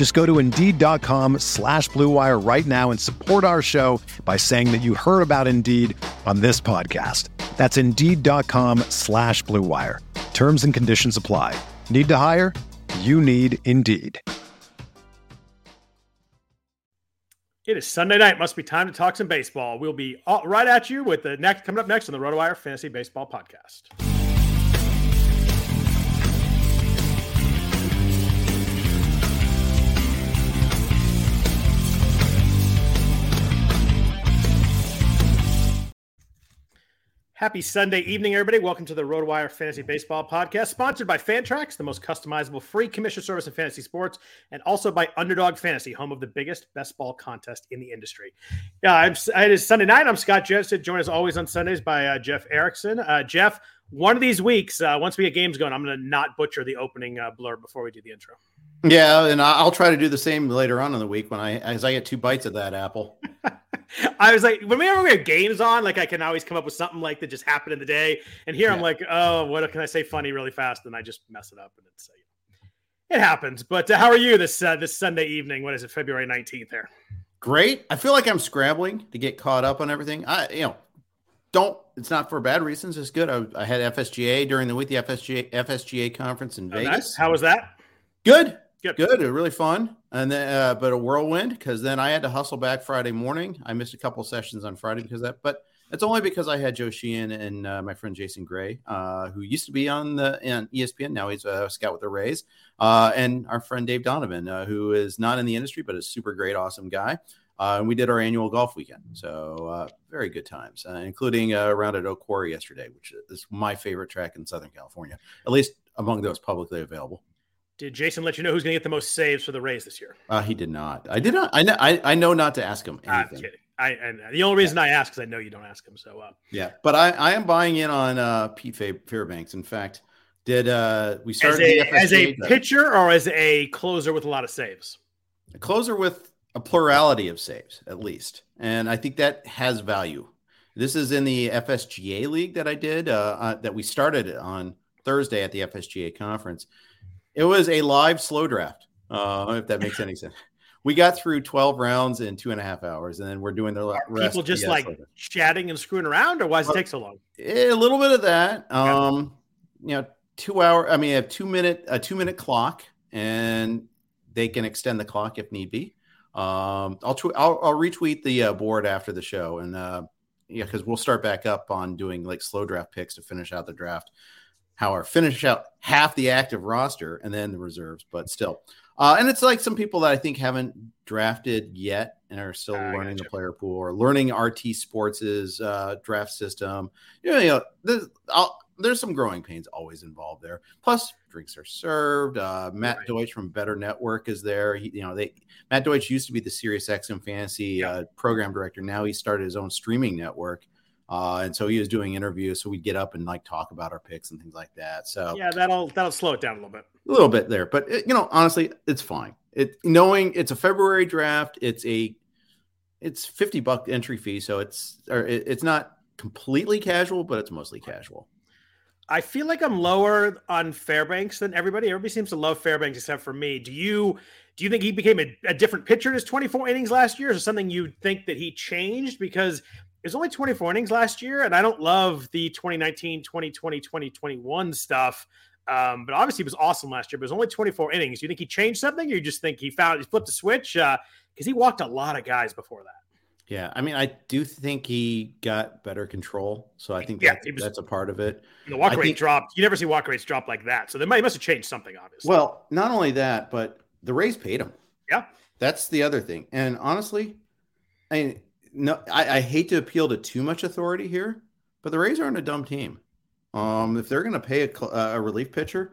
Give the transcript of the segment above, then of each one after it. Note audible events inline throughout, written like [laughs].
Just go to Indeed.com slash BlueWire right now and support our show by saying that you heard about Indeed on this podcast. That's Indeed.com slash BlueWire. Terms and conditions apply. Need to hire? You need Indeed. It is Sunday night. Must be time to talk some baseball. We'll be right at you with the next coming up next on the RotoWire Fantasy Baseball Podcast. Happy Sunday evening, everybody. Welcome to the RotoWire Fantasy Baseball Podcast, sponsored by Fantrax, the most customizable free commission service in fantasy sports, and also by Underdog Fantasy, home of the biggest best ball contest in the industry. Yeah, I'm, it is Sunday night. I'm Scott Joseph, joined as always on Sundays by uh, Jeff Erickson. Uh, Jeff, one of these weeks, uh, once we get games going, I'm going to not butcher the opening uh, blurb before we do the intro. Yeah, and I'll try to do the same later on in the week when I as I get two bites of that apple. [laughs] [laughs] I was like, whenever we have games on, like I can always come up with something like that just happened in the day. And here yeah. I'm like, oh, what can I say funny really fast? And I just mess it up, and it's uh, it happens. But uh, how are you this uh, this Sunday evening? What is it, February 19th? There. Great. I feel like I'm scrambling to get caught up on everything. I, you know, don't. It's not for bad reasons. It's good. I, I had FSGA during the week, the FSGA FSGA conference in oh, Vegas. Nice. How was that? Good. Good. Good. Really fun. And then, uh, but a whirlwind because then I had to hustle back Friday morning. I missed a couple sessions on Friday because that, but it's only because I had Joe Sheehan and uh, my friend Jason Gray, uh, who used to be on the ESPN. Now he's a scout with the Rays, uh, and our friend Dave Donovan, uh, who is not in the industry but is super great, awesome guy. Uh, and we did our annual golf weekend, so very good times, including around at Oak Quarry yesterday, which is my favorite track in Southern California, at least among those publicly available. Did Jason let you know who's going to get the most saves for the Rays this year? Uh, he did not. I did not. I know. I, I know not to ask him anything. I'm kidding. I and the only reason yeah. I ask is I know you don't ask him. So uh, yeah, but I, I am buying in on uh, Pete Fairbanks. In fact, did uh, we start as a, as a pitcher or as a closer with a lot of saves? A closer with a plurality of saves at least, and I think that has value. This is in the FSGA league that I did uh, uh, that we started on Thursday at the FSGA conference. It was a live slow draft. Uh, if that makes any sense. We got through 12 rounds in two and a half hours, and then we're doing the Are people just like chatting and screwing around, or why does it take so long? A little bit of that. Um, you know, two hour. I mean, a two minute a two minute clock, and they can extend the clock if need be. Um, I'll, tw- I'll, I'll retweet the uh, board after the show, and uh, yeah, because we'll start back up on doing like slow draft picks to finish out the draft however, finish out half the active roster and then the reserves, but still. Uh, and it's like some people that I think haven't drafted yet and are still uh, learning the player pool or learning RT Sports' uh, draft system. You know, you know there's, there's, some growing pains always involved there. Plus, drinks are served. Uh, Matt right. Deutsch from Better Network is there. He, you know, they Matt Deutsch used to be the Sirius XM Fantasy yeah. Uh, program director. Now he started his own streaming network. Uh, and so he was doing interviews, so we'd get up and like talk about our picks and things like that. So yeah, that'll that'll slow it down a little bit. A little bit there, but it, you know, honestly, it's fine. It knowing it's a February draft, it's a it's fifty buck entry fee, so it's or it, it's not completely casual, but it's mostly casual. I feel like I'm lower on Fairbanks than everybody. Everybody seems to love Fairbanks except for me. Do you do you think he became a, a different pitcher in his 24 innings last year? Is there something you think that he changed? Because was only 24 innings last year, and I don't love the 2019, 2020, 2021 stuff. Um, but obviously, he was awesome last year. But it was only 24 innings. Do you think he changed something, or you just think he found he flipped a switch? Because uh, he walked a lot of guys before that. Yeah, I mean, I do think he got better control, so I think Yeah, that, was- that's a part of it. The walk I rate think- dropped. You never see walk rates drop like that. So they might he must have changed something, obviously. Well, not only that, but the Rays paid him. Yeah. That's the other thing. And honestly, I mean, no, I, I hate to appeal to too much authority here, but the Rays aren't a dumb team. Um, if they're going to pay a, a relief pitcher,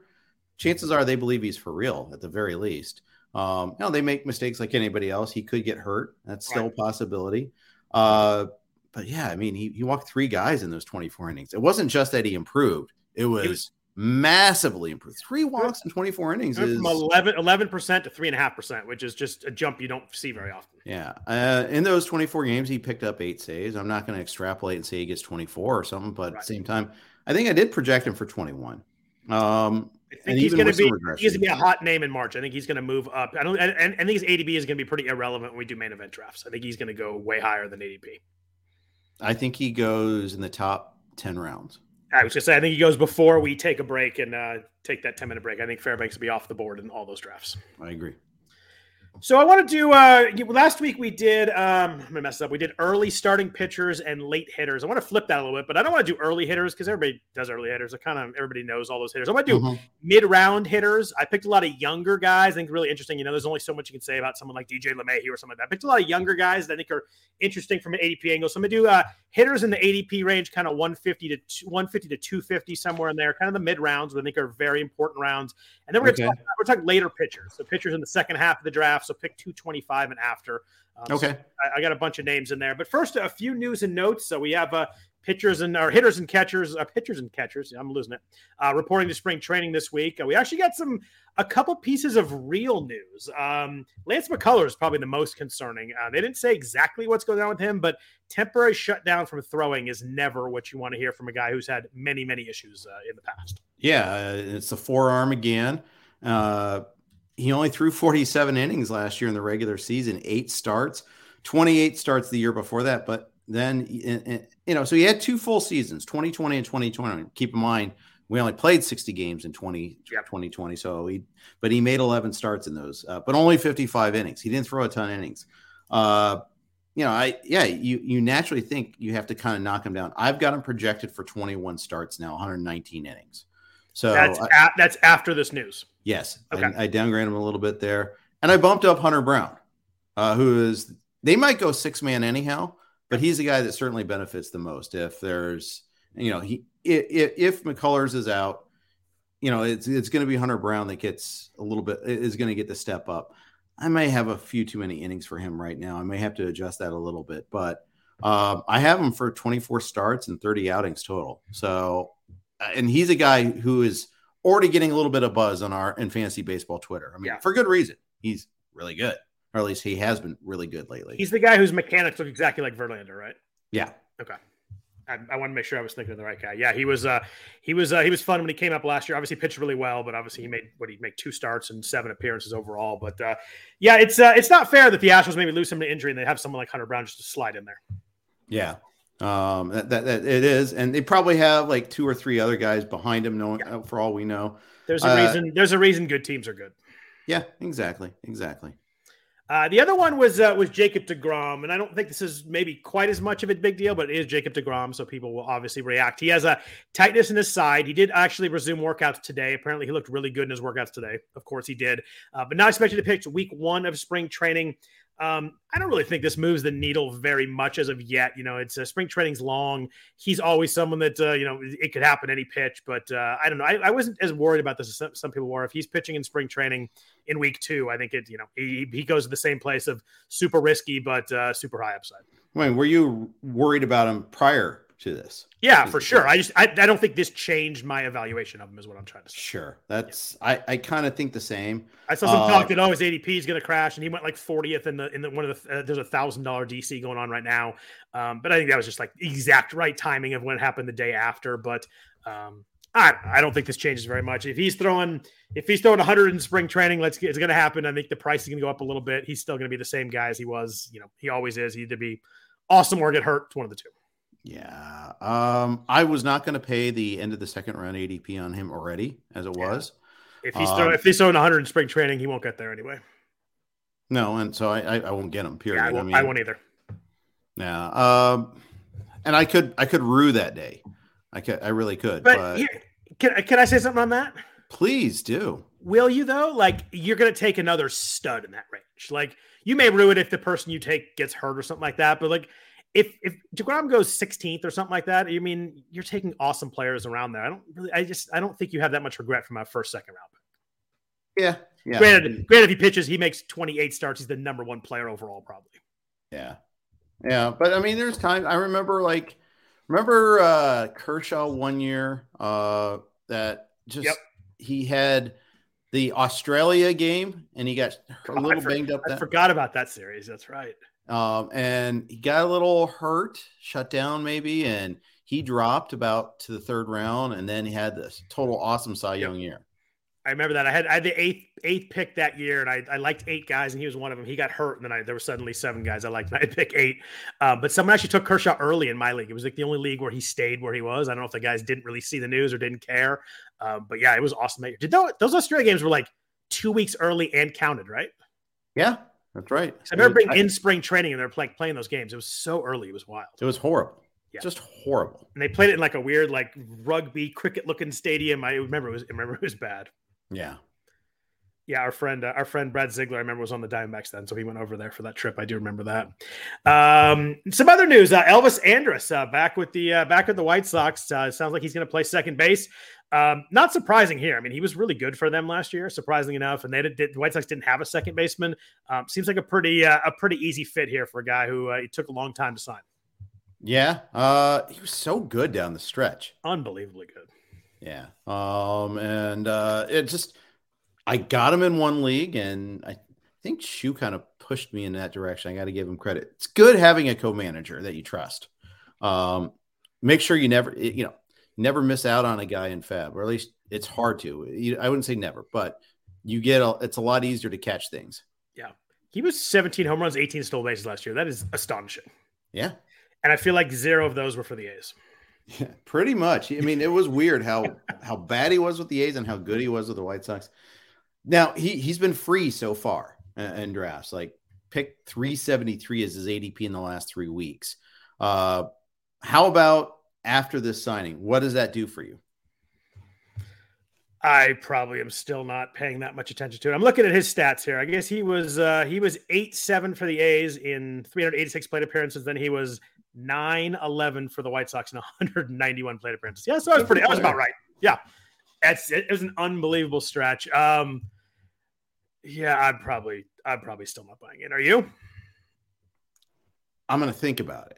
chances are they believe he's for real at the very least. Um, know, they make mistakes like anybody else. He could get hurt. That's still Right. a possibility. Uh, but yeah, I mean, he, he walked three guys in those 24 innings. It wasn't just that he improved, it was, was- massively improved. Three walks in 24 innings is from 11 percent to three and a half percent, which is just a jump you don't see very often. Yeah. Uh, in those 24 games, he picked up eight saves. I'm not going to extrapolate and say he gets 24 or something, but at the same time, I think I did project him for 21. Um, I think he's going to be he's going to be a hot name in March. I think he's going to move up. I don't and, and I think his ADP is going to be pretty irrelevant when we do main event drafts. I think he's going to go way higher than ADP. I think he goes in the top 10 rounds. I was to say I think he goes before we take a break and uh, take that ten minute break. I think Fairbanks will be off the board in all those drafts. I agree. So I want to do. Uh, last week we did. Um, I'm gonna mess up. We did early starting pitchers and late hitters. I want to flip that a little bit, but I don't want to do early hitters because everybody does early hitters. I kind of everybody knows all those hitters. I want to do Mhm. mid round hitters. I picked a lot of younger guys. I think really interesting. You know, there's only so much you can say about someone like DJ LeMahieu or something like that. I picked a lot of younger guys that I think are interesting from an ADP angle. So I'm gonna do uh, hitters in the ADP range, kind of 150 to two- 150 to 250 somewhere in there, kind of the mid rounds, I think are very important rounds. And then we're gonna Okay. talk, we're talking later pitchers. So pitchers in the second half of the draft. So pick 225 and after. Um, so Okay. I, I got a bunch of names in there. But first, a few news and notes. So we have uh, pitchers and or hitters and catchers, uh, pitchers and catchers. I'm losing it. Uh, reporting to spring training this week. Uh, we actually got some a couple pieces of real news. Um, Lance McCullers is probably the most concerning. Uh, they didn't say exactly what's going on with him, but temporary shutdown from throwing is never what you want to hear from a guy who's had many, many issues uh, in the past. Yeah. Uh, it's the forearm again. Uh, he only threw 47 innings last year in the regular season, eight starts, 28 starts the year before that. But then, in- in- you know, so he had two full seasons, 2020 and 2020. Keep in mind, we only played 60 games in 20, Yep. 2020. So he, but he made 11 starts in those, uh, but only 55 innings. He didn't throw a ton of innings. Uh, you know, I, yeah, you, you naturally think you have to kind of knock him down. I've got him projected for 21 starts now, 119 innings. So That's I- a- that's after this news. Yes, Okay. I, I downgraded him a little bit there, and I bumped up Hunter Brown, uh, who is they might go six man anyhow, but he's the guy that certainly benefits the most if there's you know he if, if McCullers is out, you know it's it's going to be Hunter Brown that gets a little bit is going to get the step up. I may have a few too many innings for him right now. I may have to adjust that a little bit, but um, I have him for 24 starts and 30 outings total. So, uh, and he's a guy who is already getting a little bit of buzz on our in fantasy baseball Twitter. I mean, Yeah. for good reason. He's really good, or at least he has been really good lately. He's the guy whose mechanics look exactly like Verlander, right? yeah, Okay. I, I want to make sure I was thinking of the right guy. Yeah, he was. Uh, he was. Uh, he was fun when he came up last year. Obviously, pitched really well, but obviously he made what he made two starts and seven appearances overall. But uh, yeah, it's uh, it's not fair that the Astros maybe lose him to injury and they have someone like Hunter Brown just to slide in there. yeah. Um, that, that, that it is, and they probably have like two or three other guys behind him. Knowing uh, for all we know. There's a Uh, reason. There's a reason good teams are good. Yeah, exactly, exactly. Uh, the other one was uh, was Jacob Degrom, and I don't think this is maybe quite as much of a big deal, but it is Jacob Degrom, so people will obviously react. He has a tightness in his side. He did actually resume workouts today. Apparently, he looked really good in his workouts today. Of course, he did, uh, but not expected to pitch week one of spring training. Um, I don't really think this moves the needle very much as of yet. You know, it's uh, spring training's long. He's always someone that uh, you know it could happen any pitch, but uh, I don't know. I, I wasn't as worried about this as some, some people were. If he's pitching in spring training in week two, I think it. You know, he, he goes to the same place of super risky but uh, super high upside. Wayne, were you worried about him prior to this? Yeah, for sure. I just I, I don't think this changed my evaluation of him. Is what I'm trying to say. Sure, that's I I kind of think the same. I saw some Uh, talk that oh his ADP is going to crash, and he went like 40th in the in the one of the uh, there's a thousand dollar DC going on right now, um, but I think that was just like exact right timing of when it happened the day after. But um, I I don't think this changes very much. If he's throwing if he's throwing 100 in spring training, let's get, it's going to happen. I think the price is going to go up a little bit. He's still going to be the same guy as he was. You know, he always is. He either be awesome or get hurt. It's one of the two. Yeah. Um, I was not going to pay the end of the second round ADP on him already, as it Yeah. was. If he's Um, throwing if he's throwing 100 in spring training, he won't get there anyway. No, and so I I, I won't get him. Period. Yeah, I won't, mean, I won't either. Yeah. Um, and I could I could rue that day. I could I really could. But, But, here, can can I say something on that? please do. Will you though? Like you're going to take another stud in that range. Like you may ruin if the person you take gets hurt or something like that. But like if if Degrom goes 16th or something like that, you mean you're taking awesome players around there. I don't really. I just I don't think you have that much regret from a first second round. pick. Yeah. Yeah. Granted, granted, if he pitches, he makes 28 starts. He's the number one player overall, probably. Yeah. Yeah. But I mean, there's times I remember like remember uh Kershaw one year uh that just Yep. he had the Australia game and he got a little I for- banged up I that forgot about that series. That's right. Um and he got a little hurt, shut down maybe, and he dropped about to the third round and then he had this total awesome Cy Yep. Young year. I remember that. I had I had the eighth eighth pick that year, and I, I liked eight guys, and he was one of them. He got hurt, and then I there were suddenly seven guys I liked, and I pick eight. Uh, but someone actually took Kershaw early in my league. It was like the only league where he stayed where he was. I don't know if the guys didn't really see the news or didn't care, um, but yeah, it was awesome. Did those, those Australia games were like two weeks early and counted, right? Yeah, that's right. I remember being I- in spring training and they're like playing those games. It was so early, it was wild. it was horrible. Yeah. Just horrible. And they played it in like a weird like rugby cricket looking stadium. I remember it was I remember it was bad. Yeah. Yeah, our friend, uh, our friend Brad Ziegler, I remember was on the Diamondbacks then, so he went over there for that trip. I do remember that. Um, some other news: uh, Elvis Andrus uh, back with the uh, back with the White Sox. Uh, sounds like he's going to play second base. Um, not surprising here. I mean, he was really good for them last year, surprisingly enough. And they did, the White Sox didn't have a second baseman. Um, seems like a pretty uh, a pretty easy fit here for a guy who uh, it took a long time to sign. Yeah. Uh he was so good down the stretch. Unbelievably good. Yeah. Um, and uh, it just, I got him in one league, and I think Shu kind of pushed me in that direction. I got to give him credit. It's good having a co-manager that you trust. Um, make sure you never, you know, never miss out on a guy in FAAB, or at least it's hard to. I wouldn't say never, but you get a, it's a lot easier to catch things. Yeah. He was 17 home runs, 18 stolen bases last year. That is astonishing. Yeah. And I feel like zero of those were for the A's. [laughs] Yeah, pretty much. I mean, it was weird how how bad he was with the A's and how good he was with the White Sox. Now he he's been free so far in, drafts. Like pick 373 as his ADP in the last three weeks. Uh, how about after this signing? What does that do for you? I probably am still not paying that much attention to it. I'm looking at his stats here. I guess he was uh he was 8-7 for the A's in 386 plate appearances. Then he was 9-11 for the White Sox in [laughs] 191 plate appearances. Yeah, so I was pretty I was about right. Yeah. That's it, it was an unbelievable stretch. Um yeah, I'm probably I'm probably still not buying it. Are you? I'm going to think about it.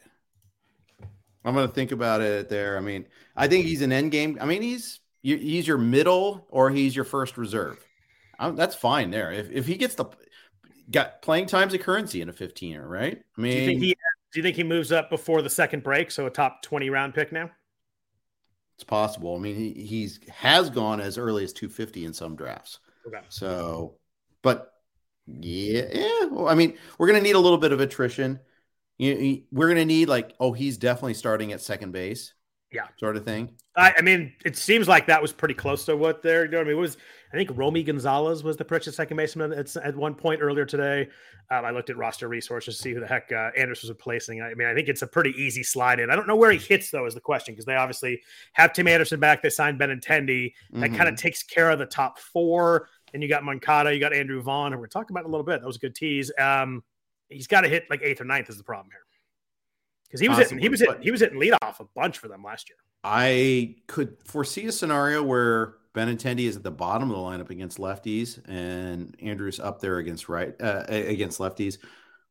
I'm going to think about it there. I mean, I think he's an end game. I mean, he's he's your middle or he's your first reserve. Um, that's fine there. If, if he gets the got playing time's a currency in a 15er, right? I mean, Do you think he do you think he moves up before the second break? So a top 20 round pick now? it's possible. I mean, he he's has gone as early as 250 in some drafts. Okay. So, but yeah, yeah. Well, I mean, we're gonna need a little bit of attrition. You, you- we're gonna need like, oh, he's definitely starting at second base. Yeah. sort of thing. I, I mean, it seems like that was pretty close to what they're doing. I mean, it was I think Romy Gonzalez was the Pritchett second baseman at, at one point earlier today. Um, I looked at roster resources to see who the heck uh, Andrus was replacing. I mean, I think it's a pretty easy slide in. I don't know where he hits though is the question because they obviously have Tim Anderson back. They signed Benintendi. That Mhm. kind of takes care of the top four. And you got Moncada, you got Andrew Vaughn, who we're talking about a little bit. That was a good tease. Um, he's got to hit like eighth or ninth is the problem here because he was hitting, he was hitting, he was hitting leadoff a bunch for them last year. I could foresee a scenario where Benintendi is at the bottom of the lineup against lefties and Andrus up there against right uh, against lefties,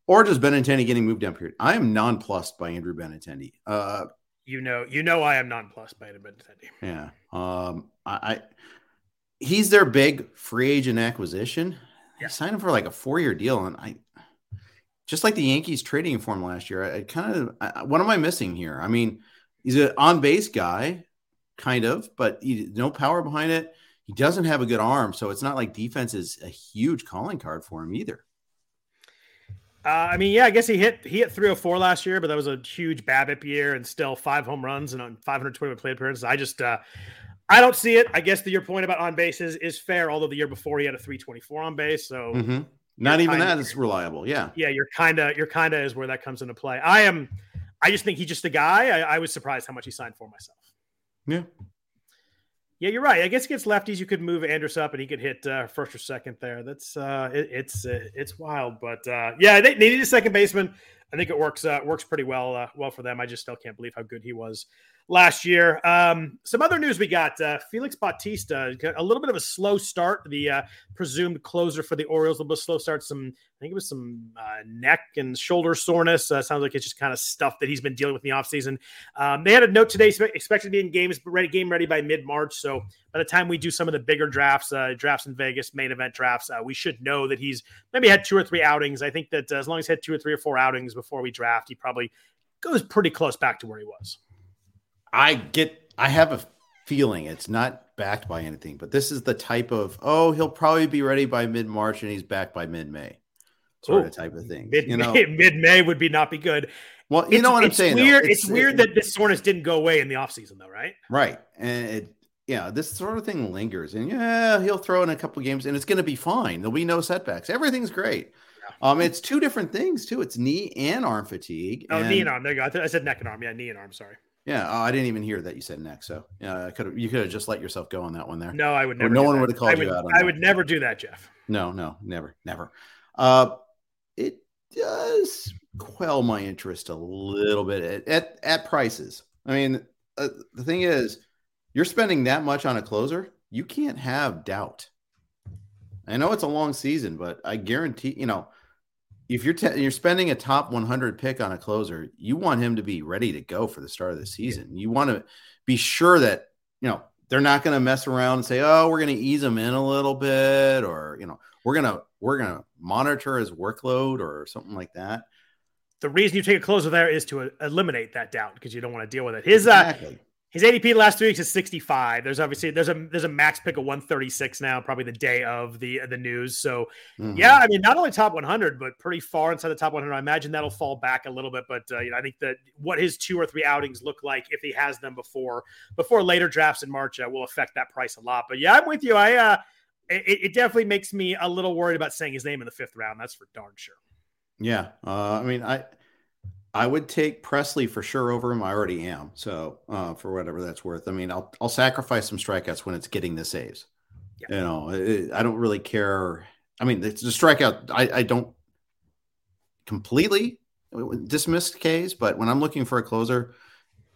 or just Benintendi getting moved down. Period. I am nonplussed by Andrew Benintendi. Uh, You know, you know, I am nonplussed by Andrew Benintendi. yeah, um, I, I he's their big free agent acquisition. Yeah. Signed him for like a four year deal, and I just like the Yankees trading for him last year. I, I kind of I, what am I missing here? I mean, he's an on base guy, kind of, but he, no power behind it. He doesn't have a good arm, so it's not like defense is a huge calling card for him either. Uh, I mean, yeah, I guess he hit he hit 304 last year, but that was a huge BABIP year and still five home runs and on 520 plate appearances. I just uh, I don't see it. I guess the, your point about on bases is fair, although the year before he had a 324 on base. So Mm-hmm. Not even that is reliable. Yeah. Yeah, you're kind of you're kind of is where that comes into play. I am. I just think he's just a guy. I, I was surprised how much he signed for myself. Yeah. Yeah, you're right. I guess against lefties, you could move Andrus up and he could hit uh, first or second there. That's uh, it, it's uh, it's wild, but uh, yeah, they, they need a second baseman. I think it works uh, works pretty well uh, well for them. I just still can't believe how good he was last year. Um, some other news we got: uh, Felix Bautista a little bit of a slow start. The uh, presumed closer for the Orioles, a little bit slow start. Some I think it was some uh, neck and shoulder soreness. Uh, sounds like it's just kind of stuff that he's been dealing with in the offseason. Um, they had a note today expected to be in games ready, game ready by mid March. So by the time we do some of the bigger drafts, drafts in Vegas, main event drafts, we should know that he's maybe had two or three outings. I think that as long as he had two or three or four outings before we draft, he probably goes pretty close back to where he was. I get, I have a feeling it's not backed by anything, but this is the type of, oh, he'll probably be ready by mid March and he's back by mid May sort Ooh, of type of thing. Mid, you know, [laughs] mid May would be not be good. Well, you it's, know what I'm saying. Weird. It's, it's, weird it, that this soreness didn't go away in the offseason, though, right? Right. And it, yeah, this sort of thing lingers. And yeah, he'll throw in a couple games and it's going to be fine. There'll be no setbacks. Everything's great. Um, it's two different things too. It's knee and arm fatigue. Oh, and, knee and arm. There you go. I, said neck and arm. Yeah, knee and arm. Sorry. Yeah, oh, I didn't even hear that you said next. So yeah, I could you could have just let yourself go on that one there. No, I would never. Or no one would have called would, you out. I that. would never do that, Jeff. No, no, never, never. Uh, it does quell my interest a little bit at at, at prices. I mean, uh, the thing is, you're spending that much on a closer, you can't have doubt. I know it's a long season, but I guarantee you know if you're te- you're spending a top 100 pick on a closer, you want him to be ready to go for the start of the season. You want to be sure that you know they're not going to mess around and say, "Oh, we're going to ease him in a little bit," or you know, we're gonna we're gonna monitor his workload or something like that. The reason you take a closer there is to eliminate that doubt because you don't want to deal with it. His uh, exactly. uh, his ADP last three weeks is 65. There's obviously there's a there's a max pick of 136 now, probably the day of the the news. So mm-hmm. yeah, I mean not only top 100, but pretty far inside the top 100. I imagine that'll fall back a little bit, but uh, you know I think that what his two or three outings look like if he has them before before later drafts in March uh, will affect that price a lot. But yeah, I'm with you. I uh, it, it definitely makes me a little worried about saying his name in the fifth round. That's for darn sure. Yeah, uh, I mean I I would take Pressly for sure over him. I already am. So uh, for whatever that's worth, I mean, I'll I'll sacrifice some strikeouts when it's getting the saves. Yeah. You know, it, I don't really care. I mean, it's a strikeout. I, I don't completely dismiss K's, but when I'm looking for a closer,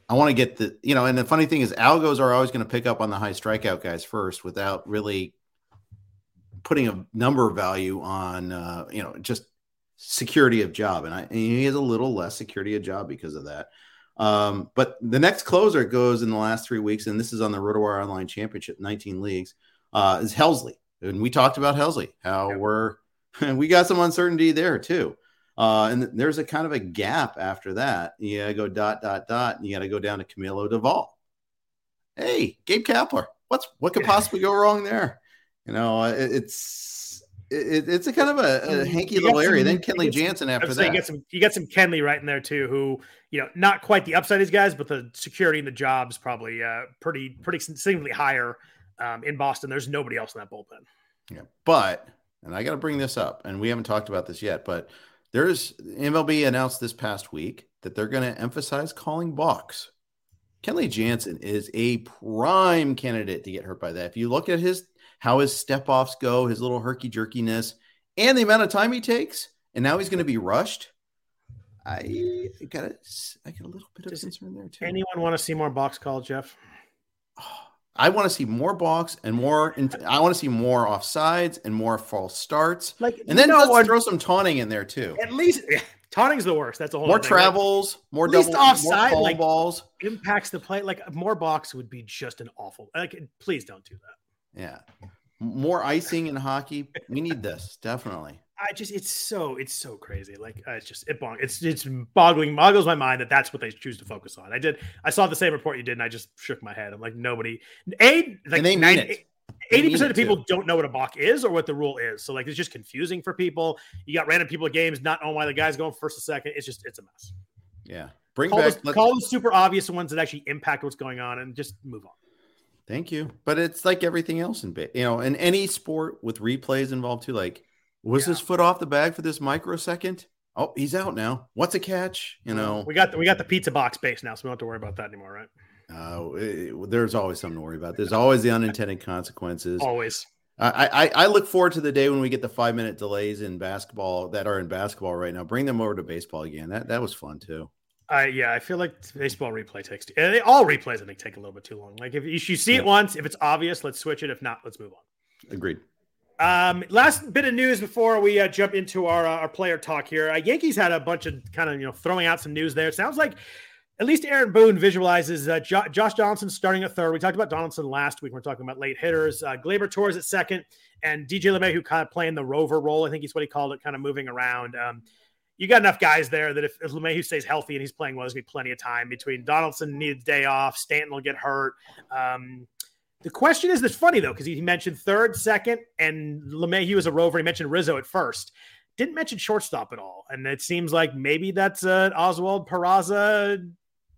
I want to get the you know. And the funny thing is, algos are always going to pick up on the high strikeout guys first without really putting a number value on uh, you know just security of job, and, I, and he has a little less security of job because of that. Um, but the next closer goes in the last three weeks, and this is on the RotoWire Online Championship, 19 leagues, uh, is Helsley. And we talked about Helsley, how yeah. we're [laughs] we got some uncertainty there too. Uh, and there's a kind of a gap after that. You gotta go dot dot dot, and you gotta go down to Camilo Doval. Hey, Gabe Kapler, what's what could possibly go wrong there? You know, it, it's it, it's a kind of a, a hanky little area. Then Kenley Jansen after that. You get some, you get some Kenley right in there too, who you know not quite the upside of these guys, but the security and the jobs probably uh, pretty pretty significantly higher um, in Boston. There's nobody else in that bullpen. Yeah, but and I got to bring this up, and we haven't talked about this yet, but there's MLB announced this past week that they're going to emphasize calling balks. Kenley Jansen is a prime candidate to get hurt by that. If you look at his how his step offs go, his little herky jerkiness, and the amount of time he takes, and now he's going to be rushed. I got a, I got a little bit of Does concern there too. Anyone want to see more balks call, Jeff? I want to see more balks and more. I want to see more offsides and more false starts. Like, and then let's what? throw some taunting in there too. At least yeah, taunting's the worst. That's the whole more travels, more double, offside, more like, balls impacts the play. Like more balks would be just an awful. Like, please don't do that. Yeah. More icing in hockey. We need this definitely. I just it's so it's so crazy. Like uh, it's just it bong it's it's boggling boggles my mind that that's what they choose to focus on. I did I saw the same report you did and I just shook my head. I'm like nobody a like they 90, 80% of people too. don't know what a balk is or what the rule is. So like it's just confusing for people. You got random people at games not knowing why the guy's going first or second. It's just it's a mess. Yeah. Bring call back the, call the super obvious ones that actually impact what's going on and just move on. Thank you. But it's like everything else in you know, in any sport with replays involved too. Like Was Yeah. his foot off the bag for this microsecond? Oh, he's out now. What's a catch? You know, we got the, we got the pizza box base now, so we don't have to worry about that anymore, right? uh, it- there's always something to worry about. There's always the unintended consequences. Always. I, I I look forward to the day when we get the five minute delays in basketball that are in basketball right now. Bring them over to baseball again. That that was fun too. I yeah, I feel like baseball replay takes they, all replays I think take a little bit too long. Like if you, you see it once, if it's obvious, let's switch it. If not, let's move on. Agreed. Um, last bit of news before we uh, jump into our uh, our player talk here. Uh, Yankees had a bunch of kind of you know throwing out some news there. It sounds like at least Aaron Boone visualizes uh, jo- Josh Johnson starting at third. We talked about Donaldson last week. We're talking about late hitters. Uh, Gleyber Torres at second, and DJ LeMahieu kind of playing the rover role. I think he's what he called it, kind of moving around. Um, you got enough guys there that if, if LeMahieu stays healthy and he's playing well, there's gonna be plenty of time between Donaldson needs day off, Stanton will get hurt. Um, the question is that's funny though, because he mentioned third, second, and LeMahieu as a rover. He mentioned Rizzo at first. Didn't mention shortstop at all. And it seems like maybe that's uh, Oswald Peraza.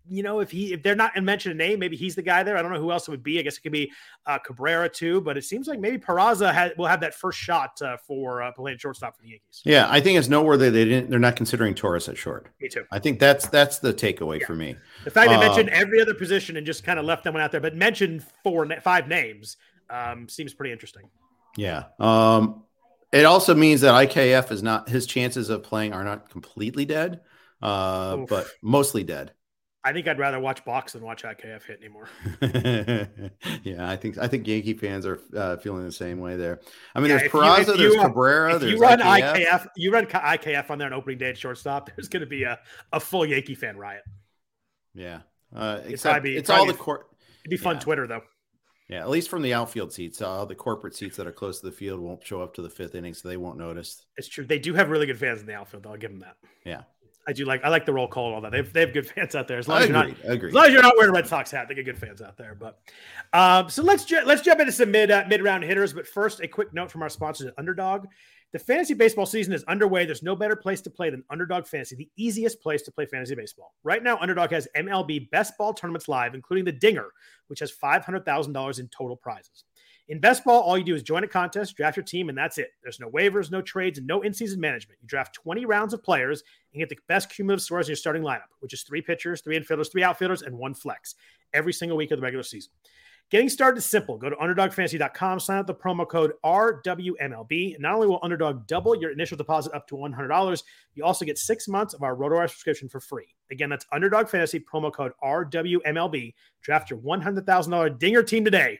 You know, if he if they're not and mention a name, maybe he's the guy there. I don't know who else it would be. I guess it could be uh, Cabrera too. But it seems like maybe Peraza ha- will have that first shot uh, for uh, playing shortstop for the Yankees. Yeah, I think it's noteworthy they didn't. They're not considering Torres at short. Me too. I think that's that's the takeaway Yeah. for me. The fact they mentioned every other position and just kind of left them one out there, but mentioned four, five names um, seems pretty interesting. Yeah. Um, it also means that IKF is not his chances of playing are not completely dead, uh, Oof. but mostly dead. I think I'd rather watch balks than watch IKF hit anymore. [laughs] yeah, I think I think Yankee fans are uh, feeling the same way there. I mean, Yeah, there's Peraza, you, there's Cabrera, there's you run IKF. IKF, you run IKF on there on opening day at shortstop. [laughs] There's going to be a, a full Yankee fan riot. Yeah, uh, except probably- it's all probably- the court. It'd be fun Yeah. Twitter though. Yeah, at least from the outfield seats, uh, the corporate seats that are close to the field won't show up to the fifth inning, so they won't notice. It's true. They do have really good fans in the outfield. Though. I'll give them that. Yeah, I do like. I like the roll call and all that. They have, they have good fans out there. As long as you're not. As long as you're not wearing a Red Sox hat, they get good fans out there. But um, so let's ju- let's jump into some mid uh, mid round hitters. But first, a quick note from our sponsors at Underdog. The fantasy baseball season is underway. There's no better place to play than Underdog Fantasy, the easiest place to play fantasy baseball. Right now, Underdog has MLB best ball tournaments live, including the Dinger, which has $500,000 in total prizes. In best ball, all you do is join a contest, draft your team, and that's it. There's no waivers, no trades, and no in-season management. You draft 20 rounds of players and get the best cumulative scores in your starting lineup, which is three pitchers, three infielders, three outfielders, and one flex every single week of the regular season. Getting started is simple. Go to underdogfantasy.com, sign up the promo code RWMLB. Not only will Underdog double your initial deposit up to $100, you also get six months of our RotoWire subscription for free. Again, that's Underdog Fantasy, promo code RWMLB. Draft your $100,000 dinger team today,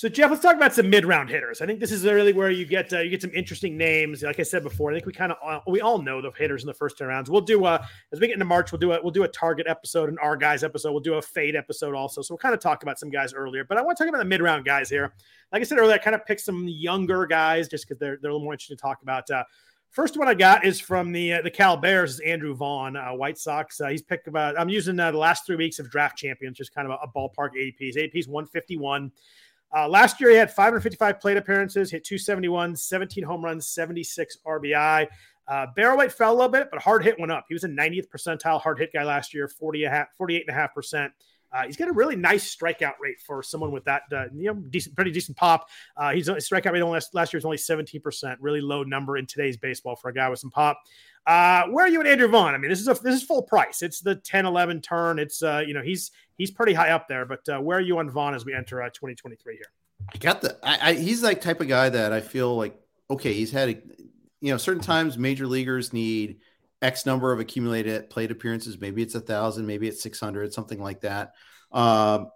So Jeff, let's talk about some mid-round hitters. I think this is really where you get uh, you get some interesting names. Like I said before, I think we kind of we all know the hitters in the first ten rounds. We'll do uh as we get into March, we'll do a we'll do a target episode, an our guys episode. We'll do a fade episode also. So we'll kind of talk about some guys earlier, but I want to talk about the mid-round guys here. Like I said earlier, I kind of picked some younger guys just because they're they're a little more interesting to talk about. Uh, First one I got is from the uh, the Cal Bears, is Andrew Vaughn, uh, White Sox. Uh, he's picked about. I'm using uh, the last three weeks of draft champions, just kind of a, a ballpark ADPs. ADPs 151. Uh, last year, he had 555 plate appearances, hit 271, 17 home runs, 76 RBI. Uh, barrel rate fell a little bit, but hard hit went up. He was a 90th percentile hard hit guy last year, 40 48.5%. Uh, he's got a really nice strikeout rate for someone with that, uh, you know, decent, pretty decent pop. Uh, he's his strikeout rate last, last year was only 17%, really low number in today's baseball for a guy with some pop. Uh, where are you at Andrew Vaughn? I mean, this is a this is full price. It's the 10 11 turn. It's uh, you know, he's he's pretty high up there, but uh, where are you on Vaughn as we enter uh, 2023 here? I got the I, I he's like type of guy that I feel like okay, he's had a you know, certain times major leaguers need X number of accumulated plate appearances. Maybe it's a thousand, maybe it's 600, something like that. Um,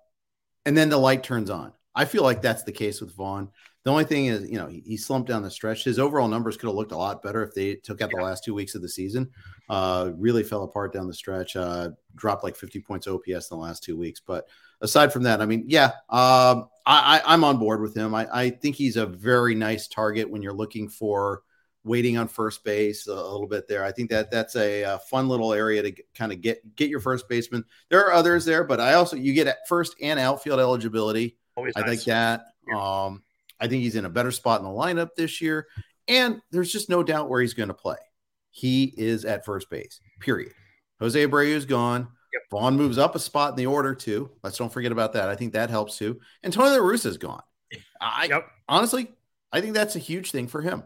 and then the light turns on. I feel like that's the case with Vaughn. The only thing is, you know, he, he, slumped down the stretch. His overall numbers could have looked a lot better if they took out the last two weeks of the season. Uh, really fell apart down the stretch. Uh, dropped like 50 points OPS in the last two weeks. But aside from that, I mean, yeah, um, I, am on board with him. I, I, think he's a very nice target when you're looking for waiting on first base a, a little bit there. I think that that's a, a fun little area to kind of get get your first baseman. There are others there, but I also you get at first and outfield eligibility. Always I nice. think that. Yeah. Um, I think he's in a better spot in the lineup this year. And there's just no doubt where he's going to play. He is at first base, period. Jose Abreu is gone. Yep. Vaughn moves up a spot in the order, too. Let's don't forget about that. I think that helps too. And Tony La Russa is gone. I yep. honestly, I think that's a huge thing for him.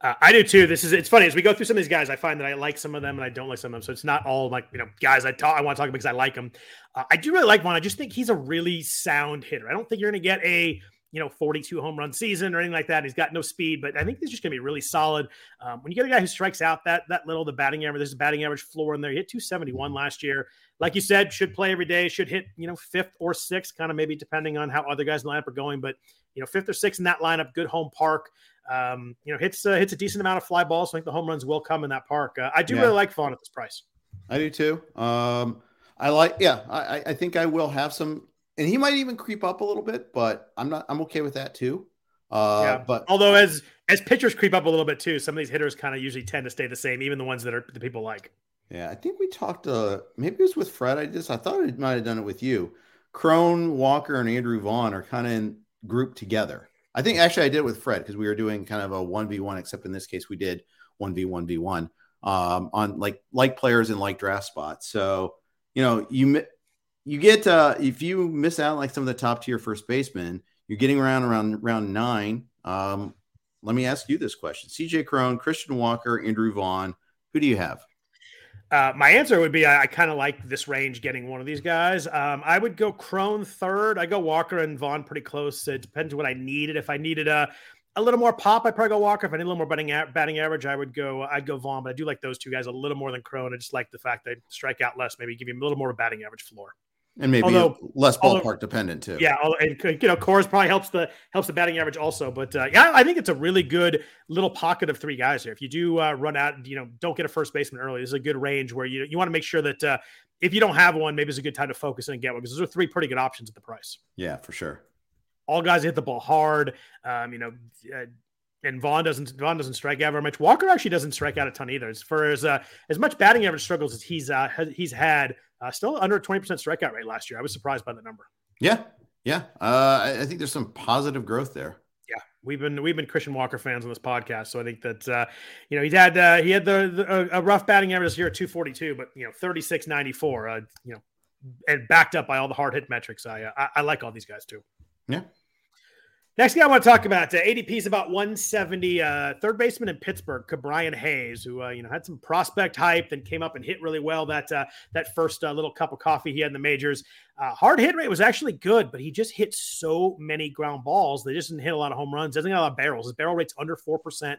Uh, I do too. This is it's funny as we go through some of these guys. I find that I like some of them and I don't like some of them. So it's not all like you know guys I talk I want to talk because I like them. Uh, I do really like one. I just think he's a really sound hitter. I don't think you're going to get a you know 42 home run season or anything like that. He's got no speed, but I think he's just going to be really solid. Um, when you get a guy who strikes out that that little, the batting average, there's a batting average floor in there. He hit 271 last year. Like you said, should play every day. Should hit you know fifth or sixth, kind of maybe depending on how other guys in the lineup are going. But you know fifth or sixth in that lineup, good home park. Um, you know hits uh, hits a decent amount of fly balls. So I think the home runs will come in that park. Uh, I do yeah. really like Vaughn at this price. I do too. Um, I like, yeah, I, I think I will have some and he might even creep up a little bit, but I'm not. I'm okay with that too. Uh, yeah. But although as as pitchers creep up a little bit too, some of these hitters kind of usually tend to stay the same, even the ones that are the people like. Yeah, I think we talked. Uh, maybe it was with Fred. I just I thought I might have done it with you. Cron, Walker, and Andrew Vaughn are kind of in grouped together. I think actually I did it with Fred because we were doing kind of a one v one, except in this case we did one v one v one um, on like like players in like draft spots. So you know you you get uh, if you miss out like some of the top tier first basemen, you're getting around around round nine. Um, let me ask you this question: C.J. Cron, Christian Walker, Andrew Vaughn. Who do you have? Uh, my answer would be I, I kind of like this range getting one of these guys. Um, I would go Cron third. I go Walker and Vaughn pretty close. It depends on what I needed. If I needed a a little more pop, I'd probably go Walker. If I need a little more batting, batting average, I would go I'd go Vaughn. But I do like those two guys a little more than Cron. I just like the fact they strike out less, maybe give you a little more batting average floor and maybe although, less ballpark although, dependent too. Yeah, and you know, Coors probably helps the helps the batting average also. But uh, yeah, I think it's a really good little pocket of three guys here. If you do uh, run out, you know, don't get a first baseman early. This is a good range where you you want to make sure that uh, if you don't have one, maybe it's a good time to focus and get one because those are three pretty good options at the price. Yeah, for sure. All guys hit the ball hard. Um, you know, uh, and Vaughn doesn't Vaughn doesn't strike out very much. Walker actually doesn't strike out a ton either. As for as uh, as much batting average struggles as he's uh, he's had, uh, still under twenty percent strikeout rate last year. I was surprised by the number. Yeah, yeah. Uh, I think there's some positive growth there. Yeah, we've been we've been Christian Walker fans on this podcast, so I think that uh, you know he's had uh, he had the, the a rough batting average here at 242, but you know 36 94, uh, you know, and backed up by all the hard hit metrics. I, uh, I I like all these guys too. Yeah. Next guy I want to talk about uh, ADP is about 170. Uh, third baseman in Pittsburgh, Ke'Bryan Hayes, who uh, you know had some prospect hype, then came up and hit really well that uh, that first uh, little cup of coffee he had in the majors. Uh, hard hit rate was actually good, but he just hit so many ground balls. They just didn't hit a lot of home runs. Doesn't get a lot of barrels. His barrel rate's under four percent.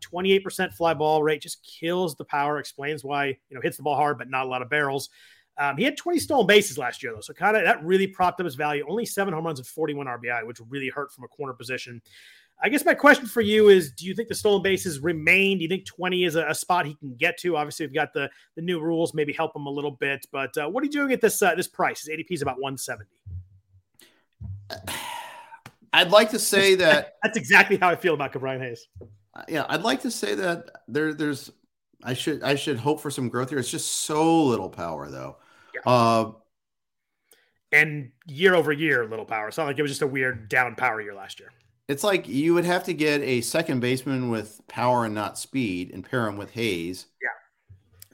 Twenty eight percent fly ball rate just kills the power. Explains why you know hits the ball hard, but not a lot of barrels. Um, he had 20 stolen bases last year, though. So kind of that really propped up his value. Only seven home runs and 41 RBI, which really hurt from a corner position. I guess my question for you is do you think the stolen bases remain? Do you think 20 is a, a spot he can get to? Obviously, we've got the, the new rules, maybe help him a little bit. But uh, what are you doing at this uh, this price? His ADP is about 170. I'd like to say that that's exactly how I feel about Ke'Bryan Hayes. Yeah, I'd like to say that there there's I should I should hope for some growth here. It's just so little power though. Yeah. Uh, and year over year, little power. It's not like it was just a weird down power year last year. It's like you would have to get a second baseman with power and not speed and pair him with Hayes. Yeah.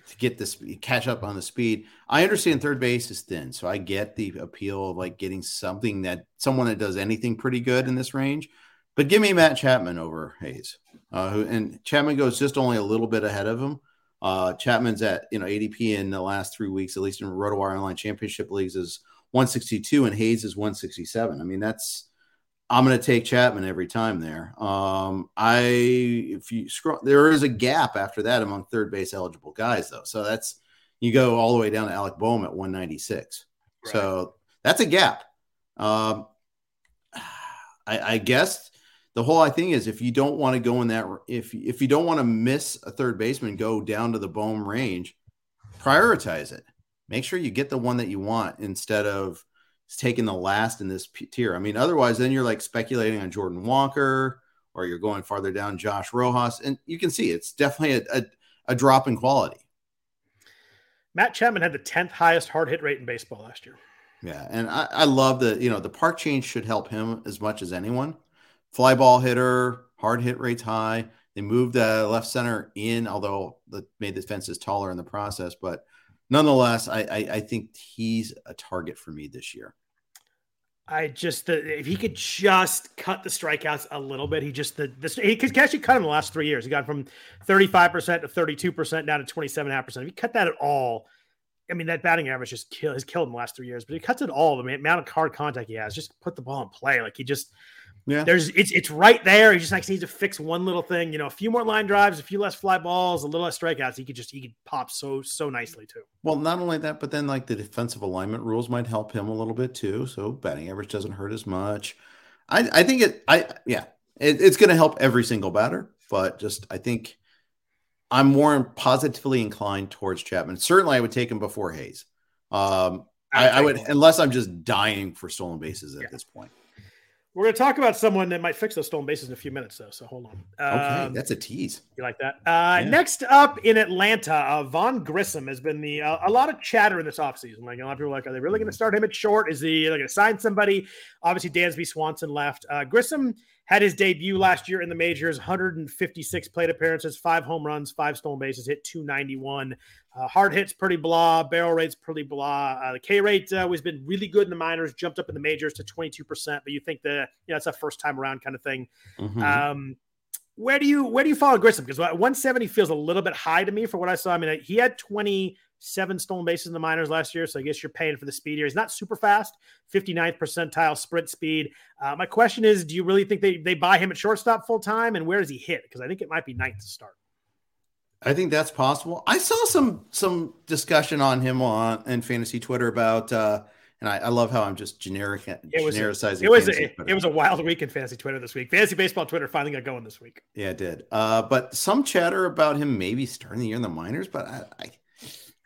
To get this catch up on the speed. I understand third base is thin, so I get the appeal of like getting something that someone that does anything pretty good in this range. But give me Matt Chapman over Hayes, uh, who and Chapman goes just only a little bit ahead of him. Uh, Chapman's at you know ADP in the last three weeks, at least in RotoWire Online Championship leagues, is 162 and Hayes is 167. I mean, that's I'm going to take Chapman every time there. Um, I if you scroll, there is a gap after that among third base eligible guys though, so that's you go all the way down to Alec Bohm at 196. Right. So that's a gap. Um, I, I guess the whole thing is if you don't want to go in that if if you don't want to miss a third baseman, go down to the Bohm range, prioritize it. Make sure you get the one that you want instead of taking the last in this tier. I mean, otherwise, then you're like speculating on Jordan Walker or you're going farther down Josh Rojas, and you can see it's definitely a, a, a drop in quality. Matt Chapman had the 10th highest hard hit rate in baseball last year. Yeah, and I, I love the you know the park change should help him as much as anyone fly ball hitter, hard hit rates high. They moved the left center in, although that made the fences taller in the process. But nonetheless, I, I, I think he's a target for me this year. I just the, if he could just cut the strikeouts a little bit, he just the, the he could actually cut in the last three years. He got from thirty five percent to thirty two percent down to twenty seven half percent. If he cut that at all, I mean that batting average just kill, has killed in the last three years. But he cuts it all. The amount of hard contact he has, just put the ball in play. Like he just yeah. There's it's it's right there. He just like needs to fix one little thing. You know, a few more line drives, a few less fly balls, a little less strikeouts. He could just he could pop so so nicely too. Well, not only that, but then like the defensive alignment rules might help him a little bit too. So batting average doesn't hurt as much. I I think it I yeah it, it's going to help every single batter, but just I think I'm more positively inclined towards Chapman. Certainly, I would take him before Hayes. Um, I, I would unless I'm just dying for stolen bases at yeah. this point. We're going to talk about someone that might fix those stolen bases in a few minutes, though. So hold on. Okay, um, that's a tease. You like that? Uh, yeah. Next up in Atlanta, uh, Vaughn Grissom has been the uh, a lot of chatter in this offseason. Like a lot of people are like, are they really going to start him at short? Is he going to sign somebody? Obviously, Dansby Swanson left. Uh, Grissom had his debut last year in the majors 156 plate appearances, five home runs, five stolen bases, hit 291. Uh, hard hits pretty blah, barrel rates pretty blah. Uh, the K rate uh, has been really good in the minors, jumped up in the majors to 22%, but you think that you know it's a first time around kind of thing. Mm-hmm. Um, where do you where do you follow Grissom? Because 170 feels a little bit high to me for what I saw. I mean, he had 20 seven stolen bases in the minors last year. So I guess you're paying for the speed here. He's not super fast, 59th percentile sprint speed. Uh, my question is, do you really think they, they buy him at shortstop full time? And where does he hit? Because I think it might be ninth to start. I think that's possible. I saw some some discussion on him on in fantasy Twitter about uh and I, I love how I'm just generic it genericizing. It was a, it was a wild week in fantasy Twitter this week. Fantasy baseball Twitter finally got going this week. Yeah, it did. Uh, but some chatter about him maybe starting the year in the minors, but I, I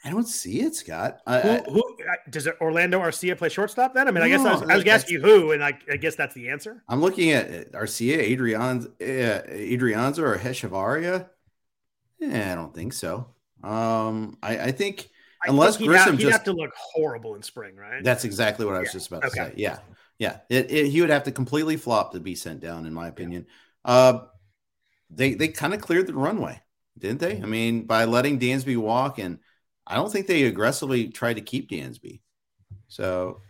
I don't see it, Scott. I, who, who, does it, Orlando Arcia play shortstop then? I mean, no, I guess I was, I was asking you who, and I, I, guess that's the answer. I'm looking at Arcia, Adrian, uh, Adrianza, or Hechavarria. Yeah, I don't think so. Um, I, I think unless think Grissom he'd just have to look horrible in spring, right? That's exactly what I was yeah. just about to say. Yeah, yeah. It, it, he would have to completely flop to be sent down, in my opinion. Yeah. Uh, they they kind of cleared the runway, didn't they? I mean, by letting Dansby walk and – I don't think they aggressively tried to keep Dansby. So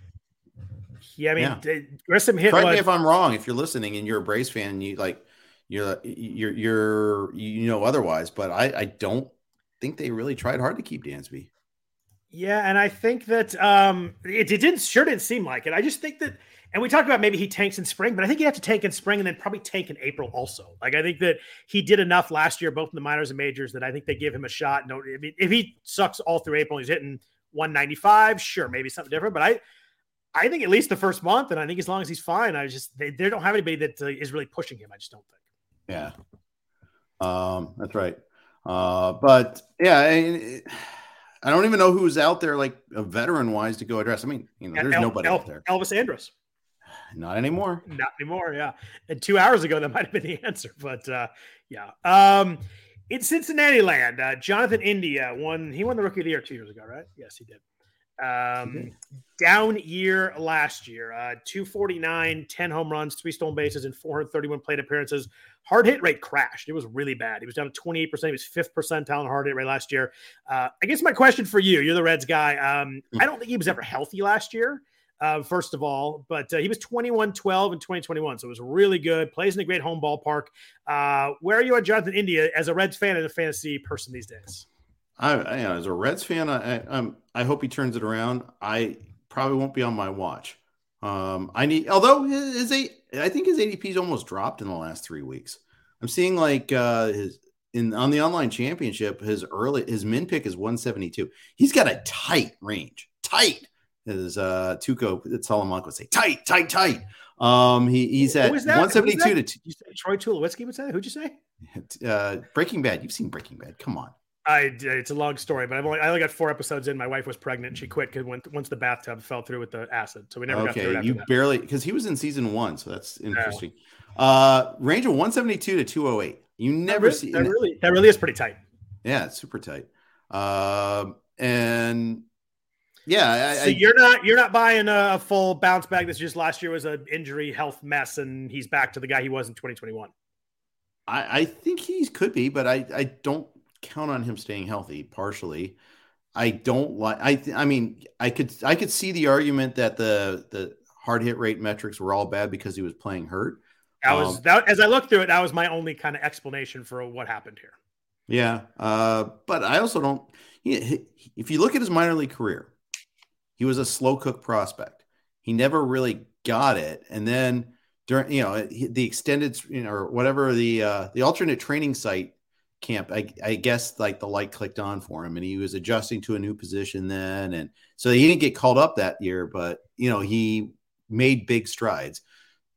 Yeah, I mean, Yeah. Grissom hit Correct me if I'm wrong. If you're listening and you're a Braves fan, and you like you're you're you're you know otherwise, but I I don't think they really tried hard to keep Dansby. Yeah, and I think that um it, it didn't sure didn't seem like it. I just think that and we talked about maybe he tanks in spring, but I think you have to tank in spring and then probably tank in April also. Like I think that he did enough last year, both in the minors and majors, that I think they give him a shot. No, I mean, if he sucks all through April, and he's hitting 195, sure, maybe something different. But I I think at least the first month, and I think as long as he's fine, I just they, they don't have anybody that uh, is really pushing him. I just don't think. Yeah, um, that's right. Uh, but yeah, I, I don't even know who's out there like a veteran wise to go address. I mean, you know, there's El- nobody El- out there. Elvis Andrus. Not anymore. Not anymore. Yeah. And two hours ago, that [laughs] might have been the answer. But uh, yeah. Um, in Cincinnati land, uh, Jonathan India won. He won the rookie of the year two years ago, right? Yes, he did. Um, down year last year, uh, 249, 10 home runs, three stolen bases, and 431 plate appearances. Hard hit rate crashed. It was really bad. He was down to 28%. He was fifth percentile in hard hit rate last year. Uh, I guess my question for you, you're the Reds guy. Um, I don't think he was ever healthy last year uh, first of all, but uh, he was 21 12 in 2021. So it was really good. Plays in a great home ballpark. Uh, where are you at Jonathan India as a Reds fan and a fantasy person these days? I, I as a Reds fan, I, I I'm I hope he turns it around. I probably won't be on my watch. Um, I need although his, his I think his ADP's almost dropped in the last three weeks. I'm seeing like uh his in on the online championship, his early his min pick is 172. He's got a tight range, tight. As uh Tuco Salamanca would say, tight, tight, tight. Um, he, he's at was that? 172 to t- You Troy Tulowitzki would say that? Who'd you say? [laughs] uh, Breaking Bad. You've seen Breaking Bad. Come on. I, it's a long story, but I've only, I only got four episodes in. My wife was pregnant. She quit because once the bathtub fell through with the acid. So we never got through Okay, you that. barely because he was in season one, so that's interesting. Uh, range of 172 to 208. You That never really, see that really, that really is pretty tight. Yeah, it's super tight. Um, and yeah, I, so you're not you're not buying a full bounce back. This just last year was an injury health mess, and he's back to the guy he was in 2021. I, I think he could be, but I, I don't count on him staying healthy. Partially, I don't like. I, th- I mean, I could, I could see the argument that the the hard hit rate metrics were all bad because he was playing hurt. That was Um, that as I looked through it, that was my only kind of explanation for what happened here. Yeah, uh, but I also don't. He, he- if you look at his minor league career, he was a slow cook prospect. He never really got it, and then during you know the extended you know or whatever the uh, the alternate training site camp, I, I guess like the light clicked on for him, and he was adjusting to a new position then, and so he didn't get called up that year, but you know he made big strides.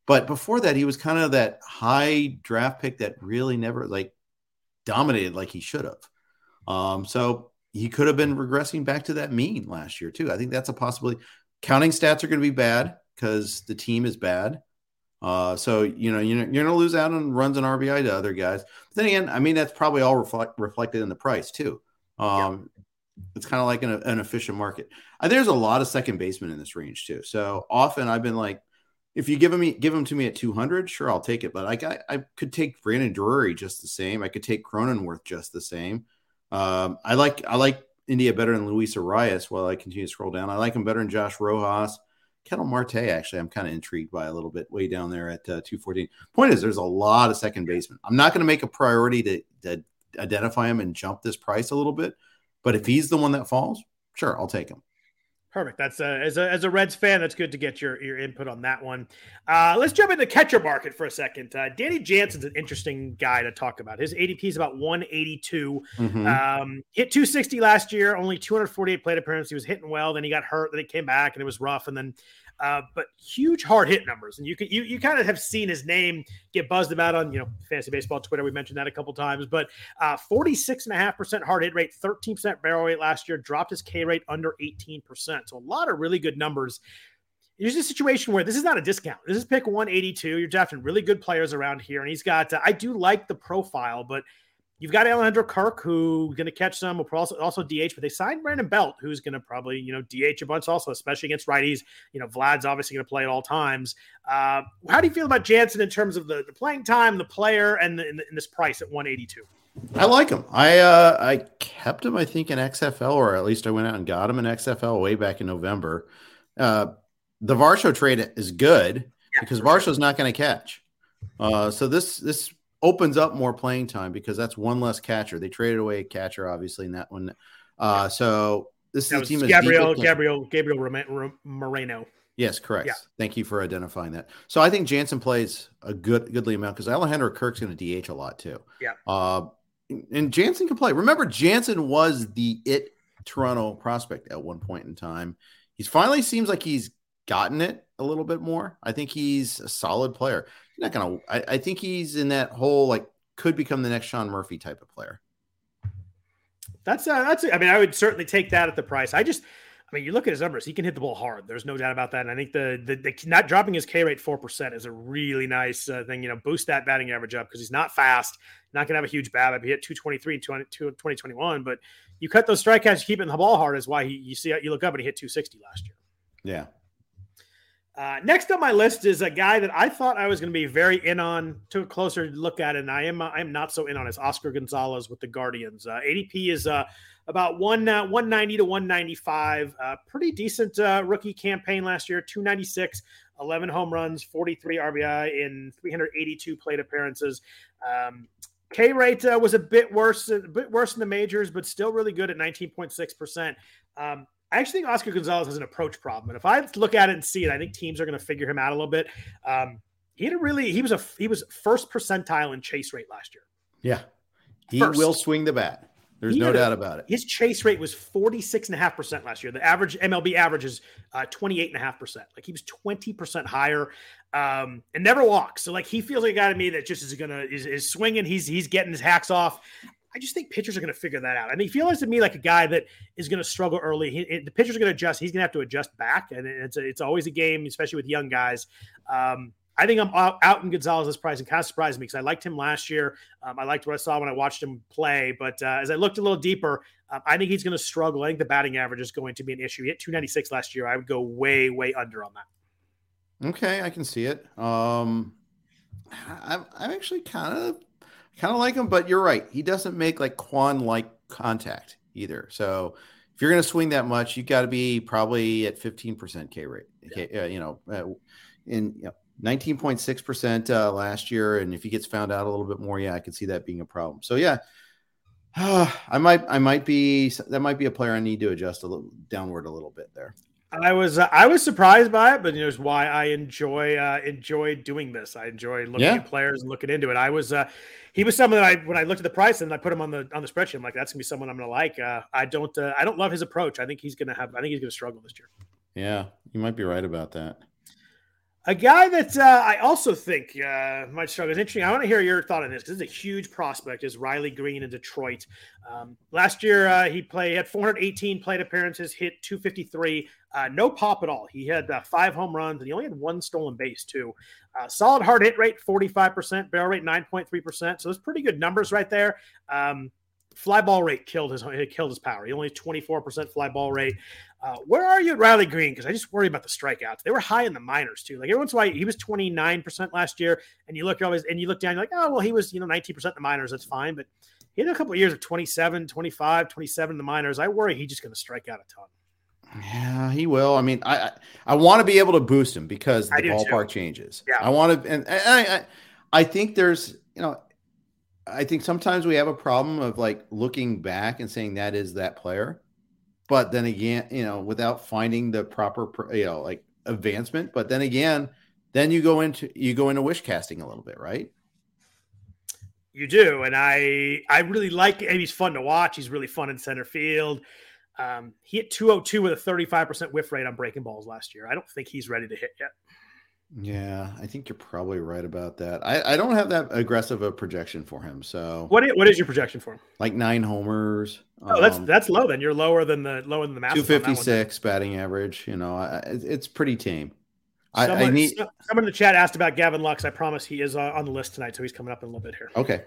But before that, he was kind of that high draft pick that really never like dominated like he should have. Um, so he could have been regressing back to that mean last year too. I think that's a possibility. Counting stats are going to be bad because the team is bad. Uh, so you know you're, you're going to lose out on runs and RBI to other guys. But then again, I mean that's probably all reflect, reflected in the price too. Um, It's kind of like an, an efficient market. Uh, there's a lot of second basemen in this range too. So often I've been like, if you give me give them to me at 200, sure I'll take it. But I, I could take Brandon Drury just the same. I could take Cronenworth just the same. Um, I like I like India better than Luis Arraez. While I continue to scroll down, I like him better than Josh Rojas. Ketel Marte, actually, I'm kind of intrigued by a little bit way down there at uh, 214. Point is, there's a lot of second basemen. I'm not going to make a priority to, to identify him and jump this price a little bit, but if he's the one that falls, sure, I'll take him. Perfect. That's uh, as a as a Reds fan, that's good to get your your input on that one. Uh, let's jump into the catcher market for a second. Uh, Danny Jansen's an interesting guy to talk about. His ADP is about 182. Mhm. Um, hit 260 last year, only 248 plate appearances. He was hitting well, then he got hurt, then he came back, and it was rough. And then, uh, but huge hard hit numbers. And you could you you kind of have seen his name get buzzed about on you know fantasy baseball Twitter. We mentioned that a couple times. But uh, 46 and a half percent hard hit rate, 13 percent barrel rate last year. Dropped his K rate under 18 percent. So a lot of really good numbers. Here's a situation where this is not a discount. This is pick 182. You're drafting really good players around here, and he's got. Uh, I do like the profile, but you've got Alejandro Kirk who's going to catch some. Will also also DH, but they signed Brandon Belt, who's going to probably you know DH a bunch also, especially against righties. You know, Vlad's obviously going to play at all times. Uh, how do you feel about Jansen in terms of the, the playing time, the player, and, the, and, the, and this price at 182? I like him. I uh, I kept him, I think, in XFL, or at least I went out and got him in XFL way back in November. Uh, the Varsho trade is good Yeah, because for sure. Not going to catch. Uh, so this this opens up more playing time because that's one less catcher. They traded away a catcher, obviously, in that one. Uh, so this That is team that's Gabriel, Gabriel, Gabriel Moreno. Yes, correct. Yeah. Thank you for identifying that. So I think Jansen plays a good goodly amount because Alejandro Kirk's going to DH a lot too. Yeah. Uh, and Jansen can play. Remember, Jansen was the it Toronto prospect at one point in time. He's finally seems like he's gotten it a little bit more. I think he's a solid player. Not gonna. I, I think he's in that whole like could become the next Sean Murphy type of player. That's uh, that's. I mean, I would certainly take that at the price. I just, I mean, you look at his numbers; he can hit the ball hard. There's no doubt about that. And I think the the, the not dropping his K rate four percent is a really nice uh, thing. You know, boost that batting average up because he's not fast, not going to have a huge BABIP. He hit 223 in 20, 2021, but you cut those strikeouts, you keep it in the ball hard is why he, you see you look up and he hit 260 last year. Yeah. Uh, next on my list is a guy that I thought I was going to be very in on. Took a closer look at it, and I am I am not so in on. Is Oscar Gonzalez with the Guardians? Uh, ADP is uh, about one uh, one ninety to one ninety five. Uh, pretty decent uh, rookie campaign last year. 296, 11 home runs, forty three RBI in three hundred eighty two plate appearances. Um, K rate uh, was a bit worse, a bit worse in the majors, but still really good at nineteen point six percent. Um, I actually think Oscar Gonzalez has an approach problem, and if I look at it and see it, I think teams are going to figure him out a little bit. Um, he had a really he was a he was first percentile in chase rate last year. Yeah. He First. will swing the bat. There's He no had a- doubt about it. His chase rate was 46.5% last year. The average MLB average is uh, 28.5%. Like he was 20% higher um, and never walks. So like he feels like a guy to me that just is going to is, is swinging. He's he's getting his hacks off. I just think pitchers are going to figure that out. And he feels to me like a guy that is going to struggle early. He, it- the pitchers are going to adjust. He's going to have to adjust back, and it's a, it's always a game, especially with young guys. Um, I think I'm out, out in Gonzalez's price and kind of surprised me because I liked him last year. Um, I liked what I saw when I watched him play, but uh, as I looked a little deeper, um, I think he's going to struggle. I think the batting average is going to be an issue. He hit 296 last year. I would go way, way under on that. Okay, I can see it. Um, I'm, I'm actually kind of kind of like him, but you're right. He doesn't make like Kwan like contact either. So if you're going to swing that much, you've got to be probably at 15% K rate. K, uh, you know, uh, in you know, 19.6% uh, last year, and if he gets found out a little bit more, yeah, I could see that being a problem. So yeah. [sighs] I might, I might be that might be a player I need to adjust a little downward a little bit there. I was uh, I was surprised by it, but you know, it's why I enjoy uh, enjoy doing this. I enjoy looking Yeah. at players and looking into it. I was uh, he was someone that I when I looked at the price and I put him on the on the spreadsheet. I'm like, that's gonna be someone I'm gonna like. Uh, I don't uh, I don't love his approach. I think he's gonna have I think he's gonna struggle this year. Yeah, you might be right about that. A guy that uh, I also think uh, might struggle is interesting. I want to hear your thought on this because it's a huge prospect. Is Riley Greene in Detroit? Um, last year uh, he played had 418 plate appearances, hit 253, uh, no pop at all. He had uh, five home runs and he only had one stolen base too. Uh, solid hard hit rate 45%, barrel rate 9.3%. So those pretty good numbers right there. Um, fly ball rate killed his killed his power. He only 24% fly ball rate. Uh, where are you at Riley Greene? Because I just worry about the strikeouts. They were high in the minors too. Like every once in a while, he was 29% last year, and you look always and you look down, you're like, oh well, he was you know 19% in the minors. That's fine, but he had a couple of years of 27, 25, 27 in the minors. I worry he's just going to strike out a ton. Yeah, he will. I mean, I I, I want to be able to boost him because the do too. ballpark changes. Yeah. I want to, and, and I, I I think there's you know, I think sometimes we have a problem of like looking back and saying that is that player, but then again, you know, without finding the proper you know like advancement. But then again, then you go into you go into wish casting a little bit, right? You do, and I I really like. And he's fun to watch. He's really fun in center field. Um, he hit 202 with a 35% whiff rate on breaking balls last year. I don't think he's ready to hit yet. Yeah, I think you're probably right about that. I, I don't have that aggressive a projection for him. So What is, what is your projection for him? like nine homers. Oh, that's um, that's low. Then you're lower than the lower than the master. two fifty six batting average. You know, I, it's pretty tame. I, I Someone, need someone in the chat asked about Gavin Lux. I promise he is uh, on the list tonight, so he's coming up in a little bit here. okay.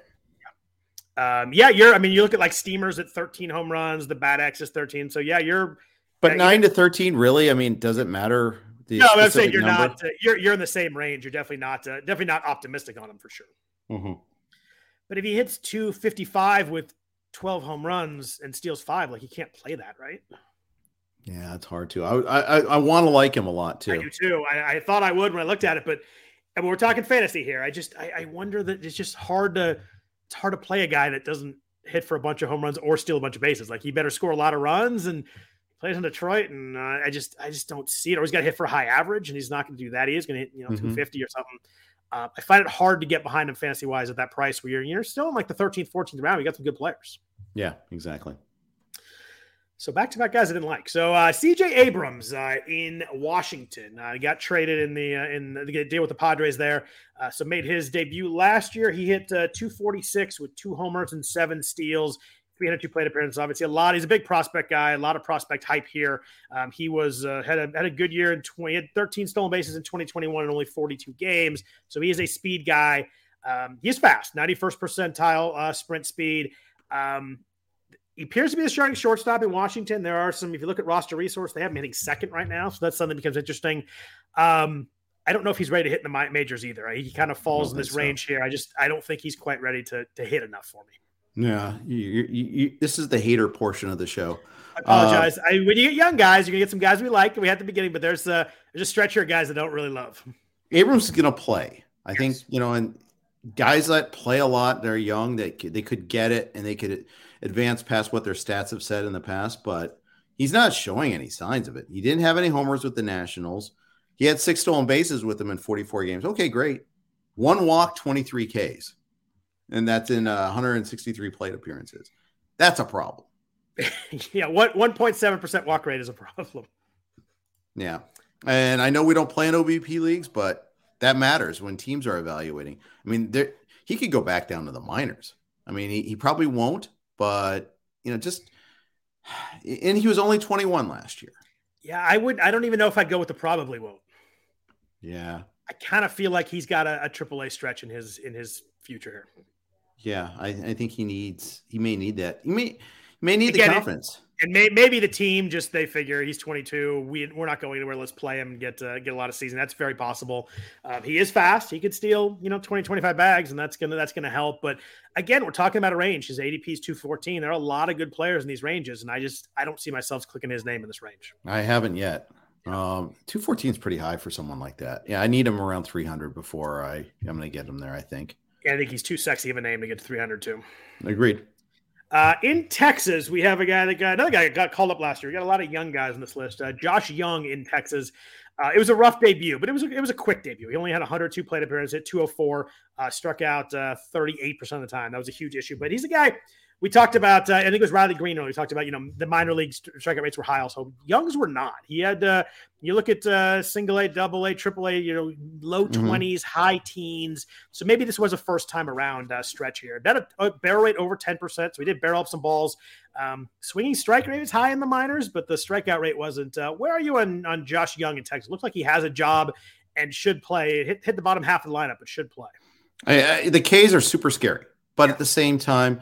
Um, yeah, you're. I mean, you look at like Steamers at 13 home runs. The BAT X is 13. So yeah, you're. But nine to thirteen, really? I mean, does it matter? The No, I'm saying you're number? not. Uh, you're you're in the same range. You're definitely not. Uh, definitely not optimistic on him for sure. Mhm. But if he hits 255 with 12 home runs and steals five, like he can't play that, right? Yeah, it's hard to. I I, I want to like him a lot too. I do too. I, I thought I would when I looked at it, but and we're talking fantasy here. I just I, I wonder that it's just hard to it's hard to play a guy that doesn't hit for a bunch of home runs or steal a bunch of bases. Like he better score a lot of runs and plays in Detroit, and uh, I just I just don't see it. Or he's got to hit for a high average, and he's not going to do that. He is going to hit you know Mhm. 250 or something. Uh, I find it hard to get behind him fantasy wise at that price where you're you're still in like the 13th, 14th round. You got some good players. Yeah, exactly. So back to back guys I didn't like. So uh, C.J. Abrams uh, in Washington uh, got traded in the uh, in the deal with the Padres there. Uh, so made his debut last year. He hit uh, 246 with two homers and seven steals. 302 plate appearances. Obviously, a lot. He's a big prospect guy. A lot of prospect hype here. Um, he was uh, had a had a good year in 20. He had 13 stolen bases in 2021 and only 42 games. So he is a speed guy. Um, he's fast. 91st percentile uh, sprint speed. Um, he appears to be the starting shortstop in Washington. There are some, if you look at roster resource, they have him hitting second right now. So that's something that becomes interesting. Um, I don't know if he's ready to hit in the majors either. He kind of falls in this so. range here. I just, I don't think he's quite ready to, to hit enough for me. Yeah, you, you, you, this is the hater portion of the show. I apologize. I, when you get young guys, you're gonna get some guys we like. We had the beginning, but there's uh, there's a stretch here of guys that don't really love. Abrams is going to play. I think you know, and guys that play a lot, they're young. They they could get it, and they could advance past what their stats have said in the past. But he's not showing any signs of it. He didn't have any homers with the Nationals. He had six stolen bases with them in 44 games. Okay, great. One walk, 23 Ks, and that's in uh, 163 plate appearances. That's a problem. [laughs] yeah, what 1.7 percent walk rate is a problem. Yeah. And I know we don't play in OBP leagues, but that matters when teams are evaluating. I mean, there he could go back down to the minors. I mean, he, he probably won't, but you know, just and he was only 21 last year. Yeah, I would. I don't even know if I'd go with the probably won't. Yeah. I kind of feel like he's got a, triple a AAA stretch in his in his future. Yeah. I, I think he needs he may need that. He may he may need Again, the confidence. And may, maybe the team just they figure he's 22. We we're not going anywhere. Let's play him and get uh, get a lot of season. That's very possible. Um, he is fast. He could steal you know 20 25 bags, and that's gonna that's gonna help. But again, we're talking about a range. His ADP is 214. There are a lot of good players in these ranges, and I just I don't see myself clicking his name in this range. I haven't yet. Um, 214 is pretty high for someone like that. Yeah, I need him around 300 before I I'm going to get him there, I think. And I think he's too sexy of a name to get to 300 too. Agreed. Uh, in Texas, we have a guy that got another guy that got called up last year. We got a lot of young guys on this list. Uh, Josh Jung in Texas. Uh, it was a rough debut, but it was a, it was a quick debut. He only had 102 plate appearances, hit 204, uh, struck out uh, 38% of the time. That was a huge issue. But he's a guy we talked about. Uh, I think it was Riley Greene. earlier. We talked about you know the minor league st- strikeout rates were high. Also, Jung's were not. He had uh, you look at uh, single A, double A, triple A. You know, low Mhm. 20s, high teens. So maybe this was a first time around uh, stretch here. A, a barrel rate over 10%. So he did barrel up some balls. Um, swinging strike rate is high in the minors, but the strikeout rate wasn't. Uh, where are you on, on Josh Jung in Texas? Looks like he has a job and should play. Hit, hit the bottom half of the lineup, but should play. I, I, the K's are super scary, but at the same time,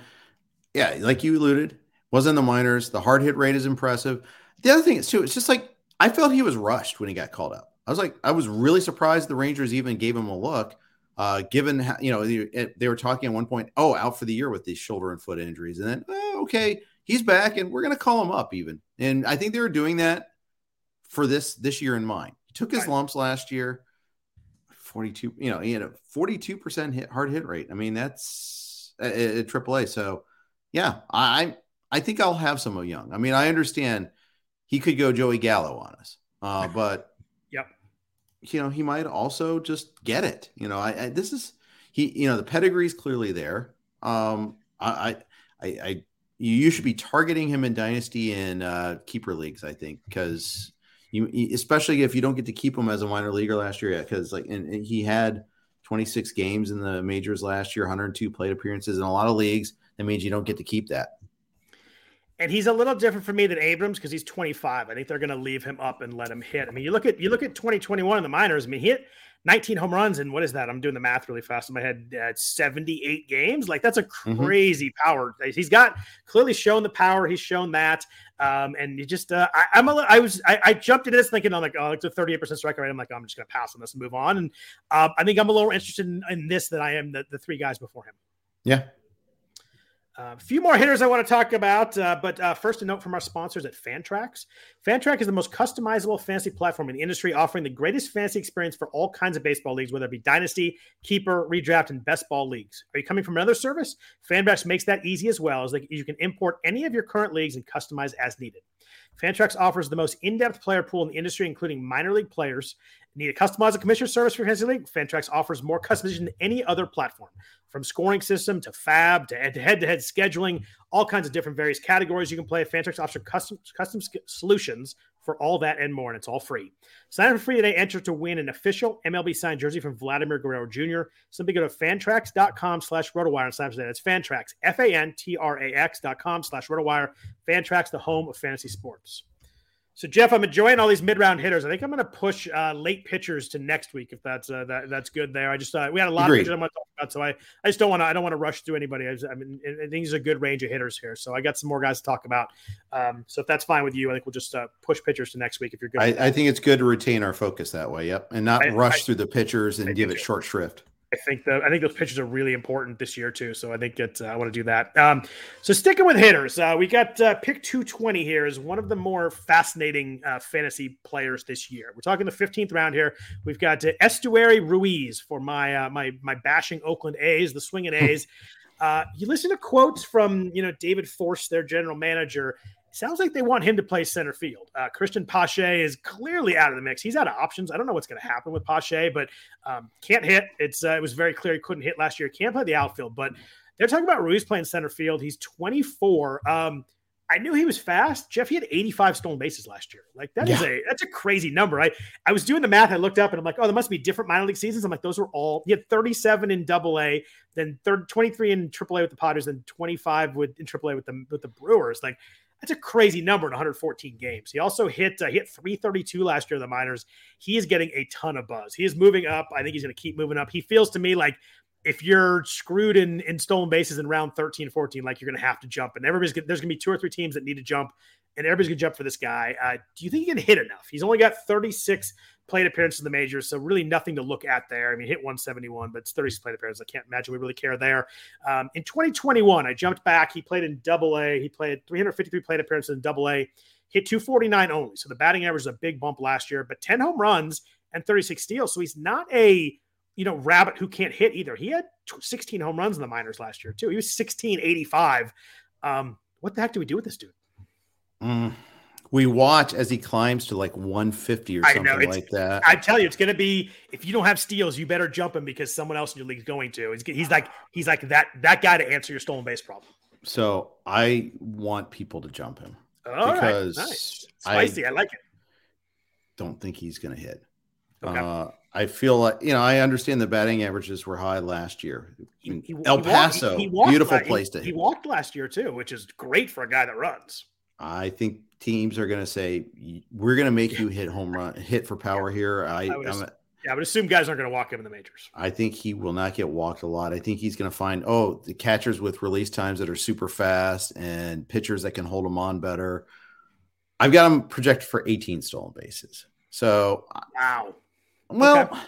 yeah, like you alluded, was in the minors. The hard hit rate is impressive. The other thing is too, it's just like I felt he was rushed when he got called up. I was like, I was really surprised the Rangers even gave him a look, uh, given how, you know they, they were talking at one point, oh, out for the year with these shoulder and foot injuries, and then oh, okay, he's back, and we're gonna call him up even. And I think they were doing that for this this year in mind. He took his lumps last year. 42, you know, he had a 42% hit hard hit rate. I mean, that's at, at AAA. So, yeah, I I think I'll have some of Jung. I mean, I understand he could go Joey Gallo on us, uh, but Yep. you know, he might also just get it. You know, I, I this is he. You know, the pedigree's clearly there. Um, I, I, I, you should be targeting him in dynasty and uh, keeper leagues. I think because you, you- especially if you don't get to keep him as a minor leaguer last year, because like and, and he had 26 games in the majors last year, 102 plate appearances in a lot of leagues. That means you don't get to keep that. And he's a little different for me than Abrams because he's 25. I think they're going to leave him up and let him hit. I mean, you look at you look at 2021 in the minors. I mean, he hit 19 home runs and what is that? I'm doing the math really fast in my head. Uh, 78 games. Like that's a Mhm. crazy power. He's got clearly shown the power. He's shown that. Um, and you just, uh, I, I'm a, I was, I, I jumped into this thinking, I'm like, oh, it's a 38% strike rate. I'm like, oh, I'm just going to pass on this and move on. And um, I think I'm a little interested in, in this than I am the, the three guys before him. Yeah. A few more hitters I want to talk about, uh, but uh, first a note from our sponsors at Fantrax. Fantrax is the most customizable fantasy platform in the industry, offering the greatest fantasy experience for all kinds of baseball leagues, whether it be dynasty, keeper, redraft, and best ball leagues. Are you coming from another service? Fantrax makes that easy as well, as you can import any of your current leagues and customize as needed. Fantrax offers the most in-depth player pool in the industry, including minor league players. Need to customize a commissioner service for fantasy league? Fantrax offers more customization than any other platform, from scoring system to FAAB to head-to-head scheduling, all kinds of different various categories you can play. Fantrax offers custom custom solutions for all that and more, and it's all free. Sign up for free today. Enter to win an official MLB signed jersey from Vladimir Guerrero Jr. Simply go to fantrax.com slash rotowire and sign up today. That's Fantrax, F-A-N-T-R-A-X dot com slash rotowire. Fantrax, the home of fantasy sports. So Jeff, I'm enjoying all these mid-round hitters. I think I'm going to push uh, late pitchers to next week if that's uh, that, that's good there. I just uh, we had a lot Agreed. of pitchers I want to talk about, so I, I just don't want to I don't want to rush through anybody. I, just, I mean, I think there's a good range of hitters here, so I got some more guys to talk about. Um, so if that's fine with you, I think we'll just uh, push pitchers to next week if you're good. I. I think it's good to retain our focus that way. Yep, and not I- rush through the pitchers and give it short shrift. I think the I think those pitchers are really important this year too. So I think that uh, I want to do that. Um, so sticking with hitters, uh, we got uh, pick 220 here is one of the more fascinating uh, fantasy players this year. We're talking the 15th round here. We've got uh, Esteury Ruiz for my uh, my my bashing Oakland A's, the swinging A's. Uh, you listen to quotes from you know David Forst, their general manager. Sounds like they want him to play center field. Uh, Cristian Pache is clearly out of the mix. He's out of options. I don't know what's going to happen with Pache, but um, can't hit. It's uh, it was very clear he couldn't hit last year. Can't play the outfield, but they're talking about Ruiz playing center field. He's 24. Um, I knew he was fast. Jeff, he had 85 stolen bases last year. Like that is a that's a crazy number. I I was doing the math. I looked up and I'm like, oh, there must be different minor league seasons. I'm like, those were all. He had 37 in Double A, then third 23 in Triple A with the Padres, then 25 with in Triple A with the with the Brewers. Like that's a crazy number in 114 games. He also hit uh, hit 332 last year in the minors. He is getting a ton of buzz. He is moving up. I think he's going to keep moving up. He feels to me like if you're screwed in in stolen bases in round 13, 14, like you're going to have to jump. And everybody's gonna, there's going to be two or three teams that need to jump, and everybody's going to jump for this guy. Uh, do you think he can hit enough? He's only got 36 plate appearances in the majors, so really nothing to look at there. I mean, hit 171, but it's 36 plate appearances. I can't imagine we really care there. Um, in 2021, I jumped back. He played in Double A. He played 353 plate appearances in Double A. Hit 249 only, so the batting average is a big bump last year. But 10 home runs and 36 steals, so he's not a you know rabbit who can't hit either. He had 16 home runs in the minors last year too. He was 1685. Um, what the heck do we do with this dude? Mm. We watch as he climbs to like 150 or I something like that. I tell you, it's going to be if you don't have steals, you better jump him because someone else in your league is going to. He's, he's like he's like that that guy to answer your stolen base problem. so I want people to jump him. All right, Because nice, spicy. I, like it. Don't think he's going to hit. Okay. Uh, I feel like you know. I understand the batting averages were high last year. He- he- El Paso, he walked beautiful la- place to He hit. walked last year too, which is great for a guy that runs. I think teams are going to say we're going to make you hit home run, hit for power here. I, I would I'm, ass- Yeah, I would assume guys aren't going to walk him in the majors. I think he will not get walked a lot. I think he's going to find oh the catchers with release times that are super fast and pitchers that can hold him on better. I've got him projected for 18 stolen bases. So Wow, well, Okay.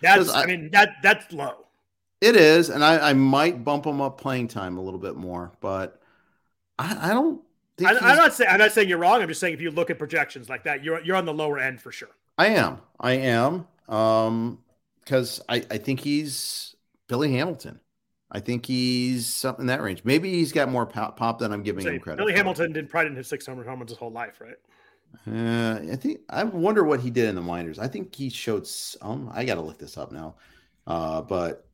that's I- I, mean that that's low. it is, and I, I might bump him up playing time a little bit more, but I, I don't I, I'm not saying I'm not saying you're wrong. I'm just saying if you look at projections like that, you're you're on the lower end for sure. I am. I am. Um, because I, I think he's Billy Hamilton. I think he's something in that range. Maybe he's got more pop, pop than I'm giving So him credit. Billy for. Hamilton didn't probably didn't hit six home runs his whole life, right? Uh, I think I wonder what he did in the minors. I think he showed some. I got to look this up now. Uh, but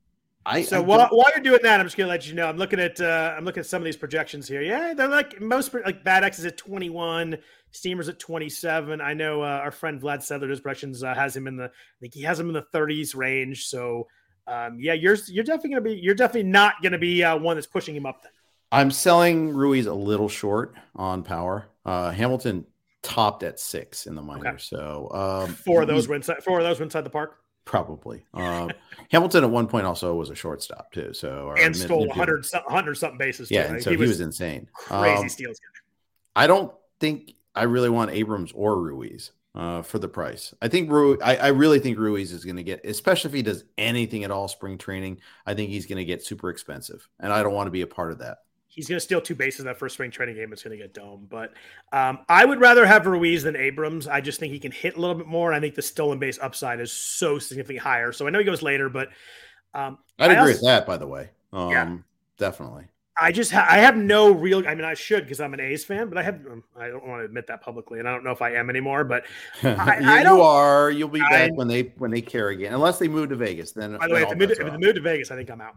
I So I while, while you're doing that, I'm just gonna let you know. I'm looking at uh, I'm looking at some of these projections here. Yeah, they're like most like BAT X is at 21, Steamers at 27. I know uh, our friend Vlad Sedler, his projections uh, has him in the I think he has him in the 30s range. So um, yeah, you're you're definitely gonna be you're definitely not gonna be uh, one that's pushing him up then. I'm selling Ruiz a little short on power. Uh, Hamilton topped at six in the minors, so um, Four of those were inside. Four of those were inside the park Probably. Um, Hamilton at one point also was a shortstop too. So and stole midfielder. 100 some- 100 something bases. Too. Yeah, Like, so he was, insane. crazy Um, steals. I don't think I really want Abrams or Ruiz uh, for the price. I think Ru- I, I really think Ruiz is going to get, especially if he does anything at all spring training. I think he's going to get super expensive, and I don't want to be a part of that. He's going to steal two bases in that first spring training game. It's going to get dome. But um, I would rather have Ruiz than Abrams. I just think he can hit a little bit more. I think the stolen base upside is so significantly higher. So I know he goes later, but um, I'd I agree also- with that. By the way, um, Yeah. definitely. I just ha- I have no real. I mean, I should because I'm an A's fan, but I have um, I don't want to admit that publicly, and I don't know if I am anymore. But [laughs] I- you, I you are. You'll be I- back when they when they care again, unless they move to Vegas. Then by the way, if they move, if they move to Vegas, I think I'm out.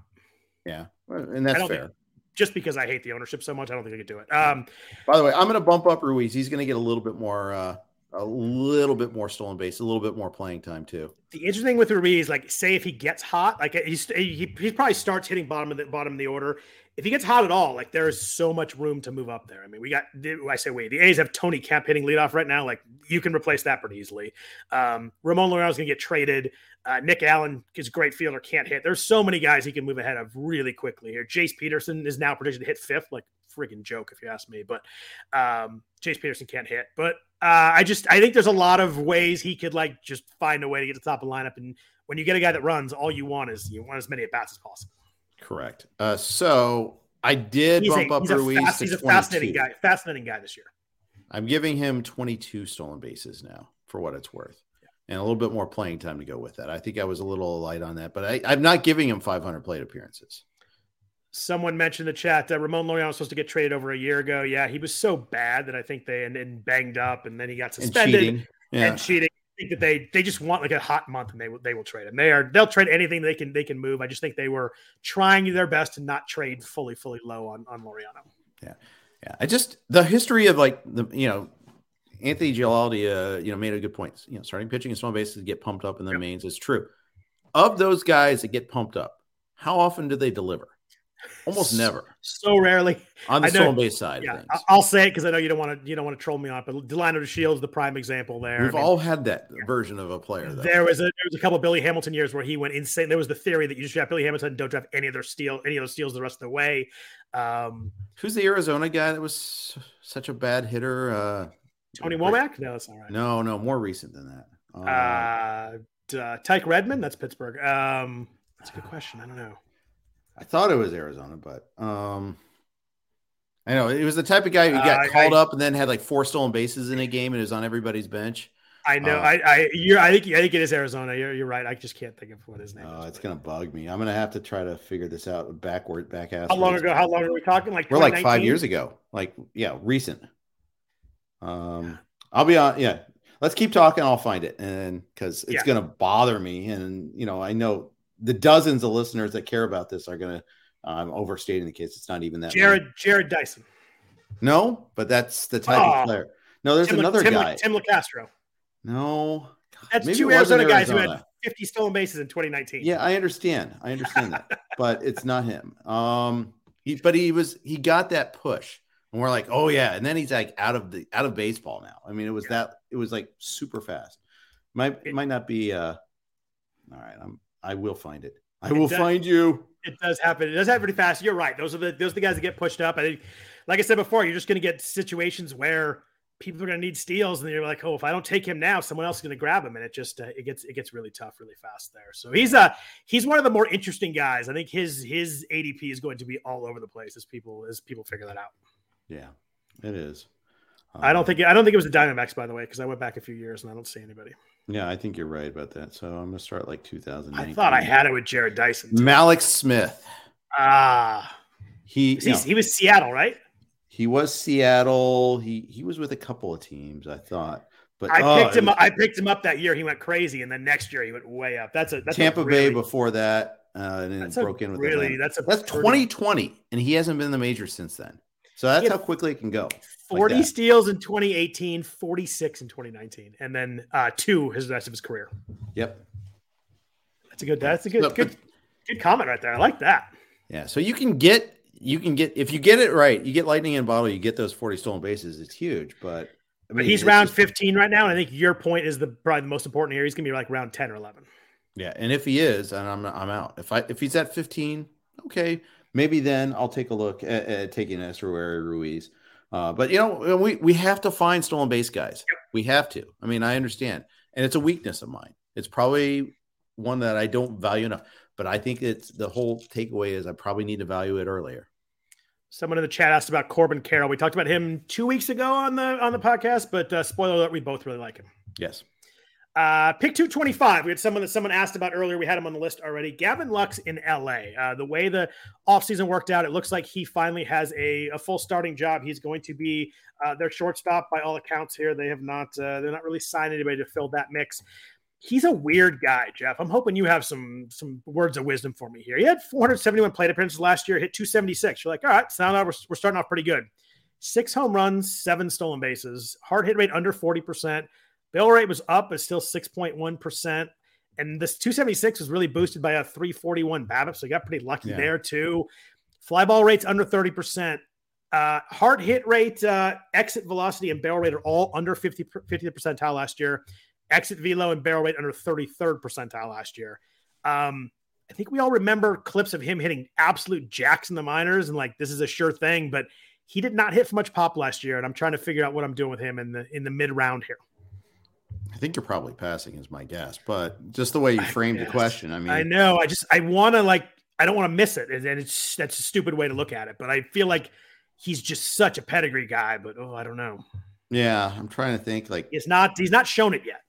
yeah, and that's fair. think just because I hate the ownership so much, I don't think I could do it. Um, By the way, I'm going to bump up Ruiz. He's going to get a little bit more, uh, a little bit more stolen base, a little bit more playing time too. the interesting thing with Ruiz, like, say if he gets hot, like he's, he he probably starts hitting bottom of the bottom of the order. If he gets hot at all, like there is so much room to move up there. I mean, we got I say wait, the A's have Tony Kemp hitting leadoff right now. Like you can replace that pretty easily. Um, Ramon Laureano's going to get traded. Uh, Nick Allen is a great fielder, can't hit. There's so many guys he can move ahead of really quickly here. Jace Peterson is now predicted to hit fifth, like freaking joke if you ask me. But um, Jace Peterson can't hit. But uh, I just I think there's a lot of ways he could like just find a way to get to the top of the lineup. And when you get a guy that runs, all you want is you want as many at bats as possible. Correct. Uh, so I did He's, bump a, up a, Ruiz fast, he's a 22. fascinating guy. Fascinating guy this year. I'm giving him 22 stolen bases now for what it's worth. And a little bit more playing time to go with that. I think I was a little light on that, but I, I'm not giving him 500 plate appearances. Someone mentioned in the chat that Ramon Laureano was supposed to get traded over a year ago. Yeah, he was so bad that I think they and then banged up, and then he got And suspended cheating. Yeah. and cheating. Think that they they just want like a hot month, and they will they will trade him. They are they'll trade anything they can they can move. I just think they were trying their best to not trade fully fully low on on Laureano. Yeah, yeah. I just the history of like the you know Anthony Gialdi, uh, you know, made a good point. You know, starting pitching and small bases get pumped up in the Yep. mains is true. Of those guys that get pumped up, how often do they deliver? Almost never So rarely. on the I stolen base side Yeah. I- I'll say it because I know you don't want to you don't want to troll me on it, but Delino DeShields the prime example there. We've mean, all had that version of a player. Though. There was a there was a couple of Billy Hamilton years where he went insane. There was the theory that you just draft Billy Hamilton, don't draft any other steal, any of those steals the rest of the way. Um, Who's the Arizona guy that was such a bad hitter? Uh, Tony Womack? No, that's all right. No, no, more recent than that. Uh, Uh, uh, Tike Redman? That's Pittsburgh. Um, that's a good question. I don't know. I thought it was Arizona, but um, I know it was the type of guy who Uh, got I- called I- up and then had like four stolen bases in a game and is on everybody's bench. I know. Uh, I I you're, I think I think it is Arizona. You're, you're right. I just can't think of what his name Oh, is. it's gonna bug me. I'm gonna have to try to figure this out backward, back ass. How long ago? How long are we talking? Like We're like five years ago. Like yeah, recent. Um, I'll be on. Yeah, let's keep talking. I'll find it, and because it's Yeah. gonna bother me, and you know, I know the dozens of listeners that care about this are gonna. I'm overstating the case. It's not even that. Jarrod Jarrod Dyson. No, but that's the type Oh. of player. No, there's Tim, another Tim, guy. Tim Locastro. No, That's two wasn't Arizona guys who had 50 stolen bases in 2019. Yeah, I understand. I understand that, [laughs] but it's not him. Um, he, but he was he got that push, and we're like, oh yeah, and then he's like out of the out of baseball now. I mean, it was that it was like super fast. Might it might not be. uh All right, I'm I will find it. I will does- find you. It does happen. It does happen pretty fast. You're right. Those are the those are the guys that get pushed up. I think, like I said before, you're just going to get situations where people are going to need steals, and you're like, oh, if I don't take him now, someone else is going to grab him, and it just uh, it gets it gets really tough really fast there. So he's a he's one of the more interesting guys. I think his his ADP is going to be all over the place as people as people figure that out. Yeah, it is. I don't Um, think I don't think it was the Diamondbacks by the way because I went back a few years and I don't see anybody. Yeah, I think you're right about that. So I'm gonna start like 2000. I thought I had it with Jarrod Dyson. Mallex Smith. Ah, He you know, he was Seattle, right? he was Seattle. He he was with a couple of teams, I thought. But I oh, picked him. was up. I picked him up that year. He went crazy, and then next year he went way up. That's a that's Tampa a really, Bay before that, uh, and then it broke in with really Atlanta. that's a That's 2020, and he hasn't been in the major since then. So that's how quickly it can go. 40 that. steals in 2018, 46 in 2019, and then uh, two his rest of his career. Yep. That's a good. That's a good So, good good comment right there. I like that. Yeah. So you can get you can get if you get it right, you get lightning in a bottle, you get those 40 stolen bases. It's huge, but I But he's round just- 15 right now, and I think your point is the probably the most important here. He's gonna be like round 10 or 11. Yeah, and if he is, and I'm I'm out. If I if he's at 15, okay, maybe then I'll take a look at, at taking Esteury Ruiz. Uh, but you know, we we have to find stolen base guys. We have to. I mean, I understand, and it's a weakness of mine. It's probably one that I don't value enough. But I think it's the whole takeaway is I probably need to value it earlier. Someone in the chat asked about Corbin Carroll. We talked about him two weeks ago on the on the podcast, but uh, spoiler alert, we both really like him. Yes. Uh, pick 225. We had someone that someone asked about earlier. We had him on the list already. Gavin Lux in LA. Uh, the way the offseason worked out, it looks like he finally has a, a full starting job. He's going to be uh, their shortstop by all accounts here. They have not, uh, they're not really signed anybody to fill that mix. He's a weird guy, Jeff. I'm hoping you have some some words of wisdom for me here. He had 471 plate appearances last year, hit 276. You're like, all right, sound out. We're, we're starting off pretty good. Six home runs, seven stolen bases, hard hit rate under 40%. Bill rate was up, but still 6.1%. And this 276 was really boosted by a 341 BABIP. So he got pretty lucky Yeah. there, too. Fly ball rates under 30%. Uh, hard hit rate, uh, exit velocity, and barrel rate are all under 50, 50th percentile last year. Exit velo and barrel rate under 33rd percentile last year. Um, I think we all remember clips of him hitting absolute jacks in the minors and like this is a sure thing, but he did not hit for much pop last year. And I'm trying to figure out what I'm doing with him in the in the mid round here. I think you're probably passing, is my guess. But just the way you framed the question, I mean, I know. I just I want to like I don't want to miss it, and it's that's a stupid way to look at it. But I feel like he's just such a pedigree guy. But oh, I don't know. yeah, I'm trying to think. Like, He's not he's not shown it yet.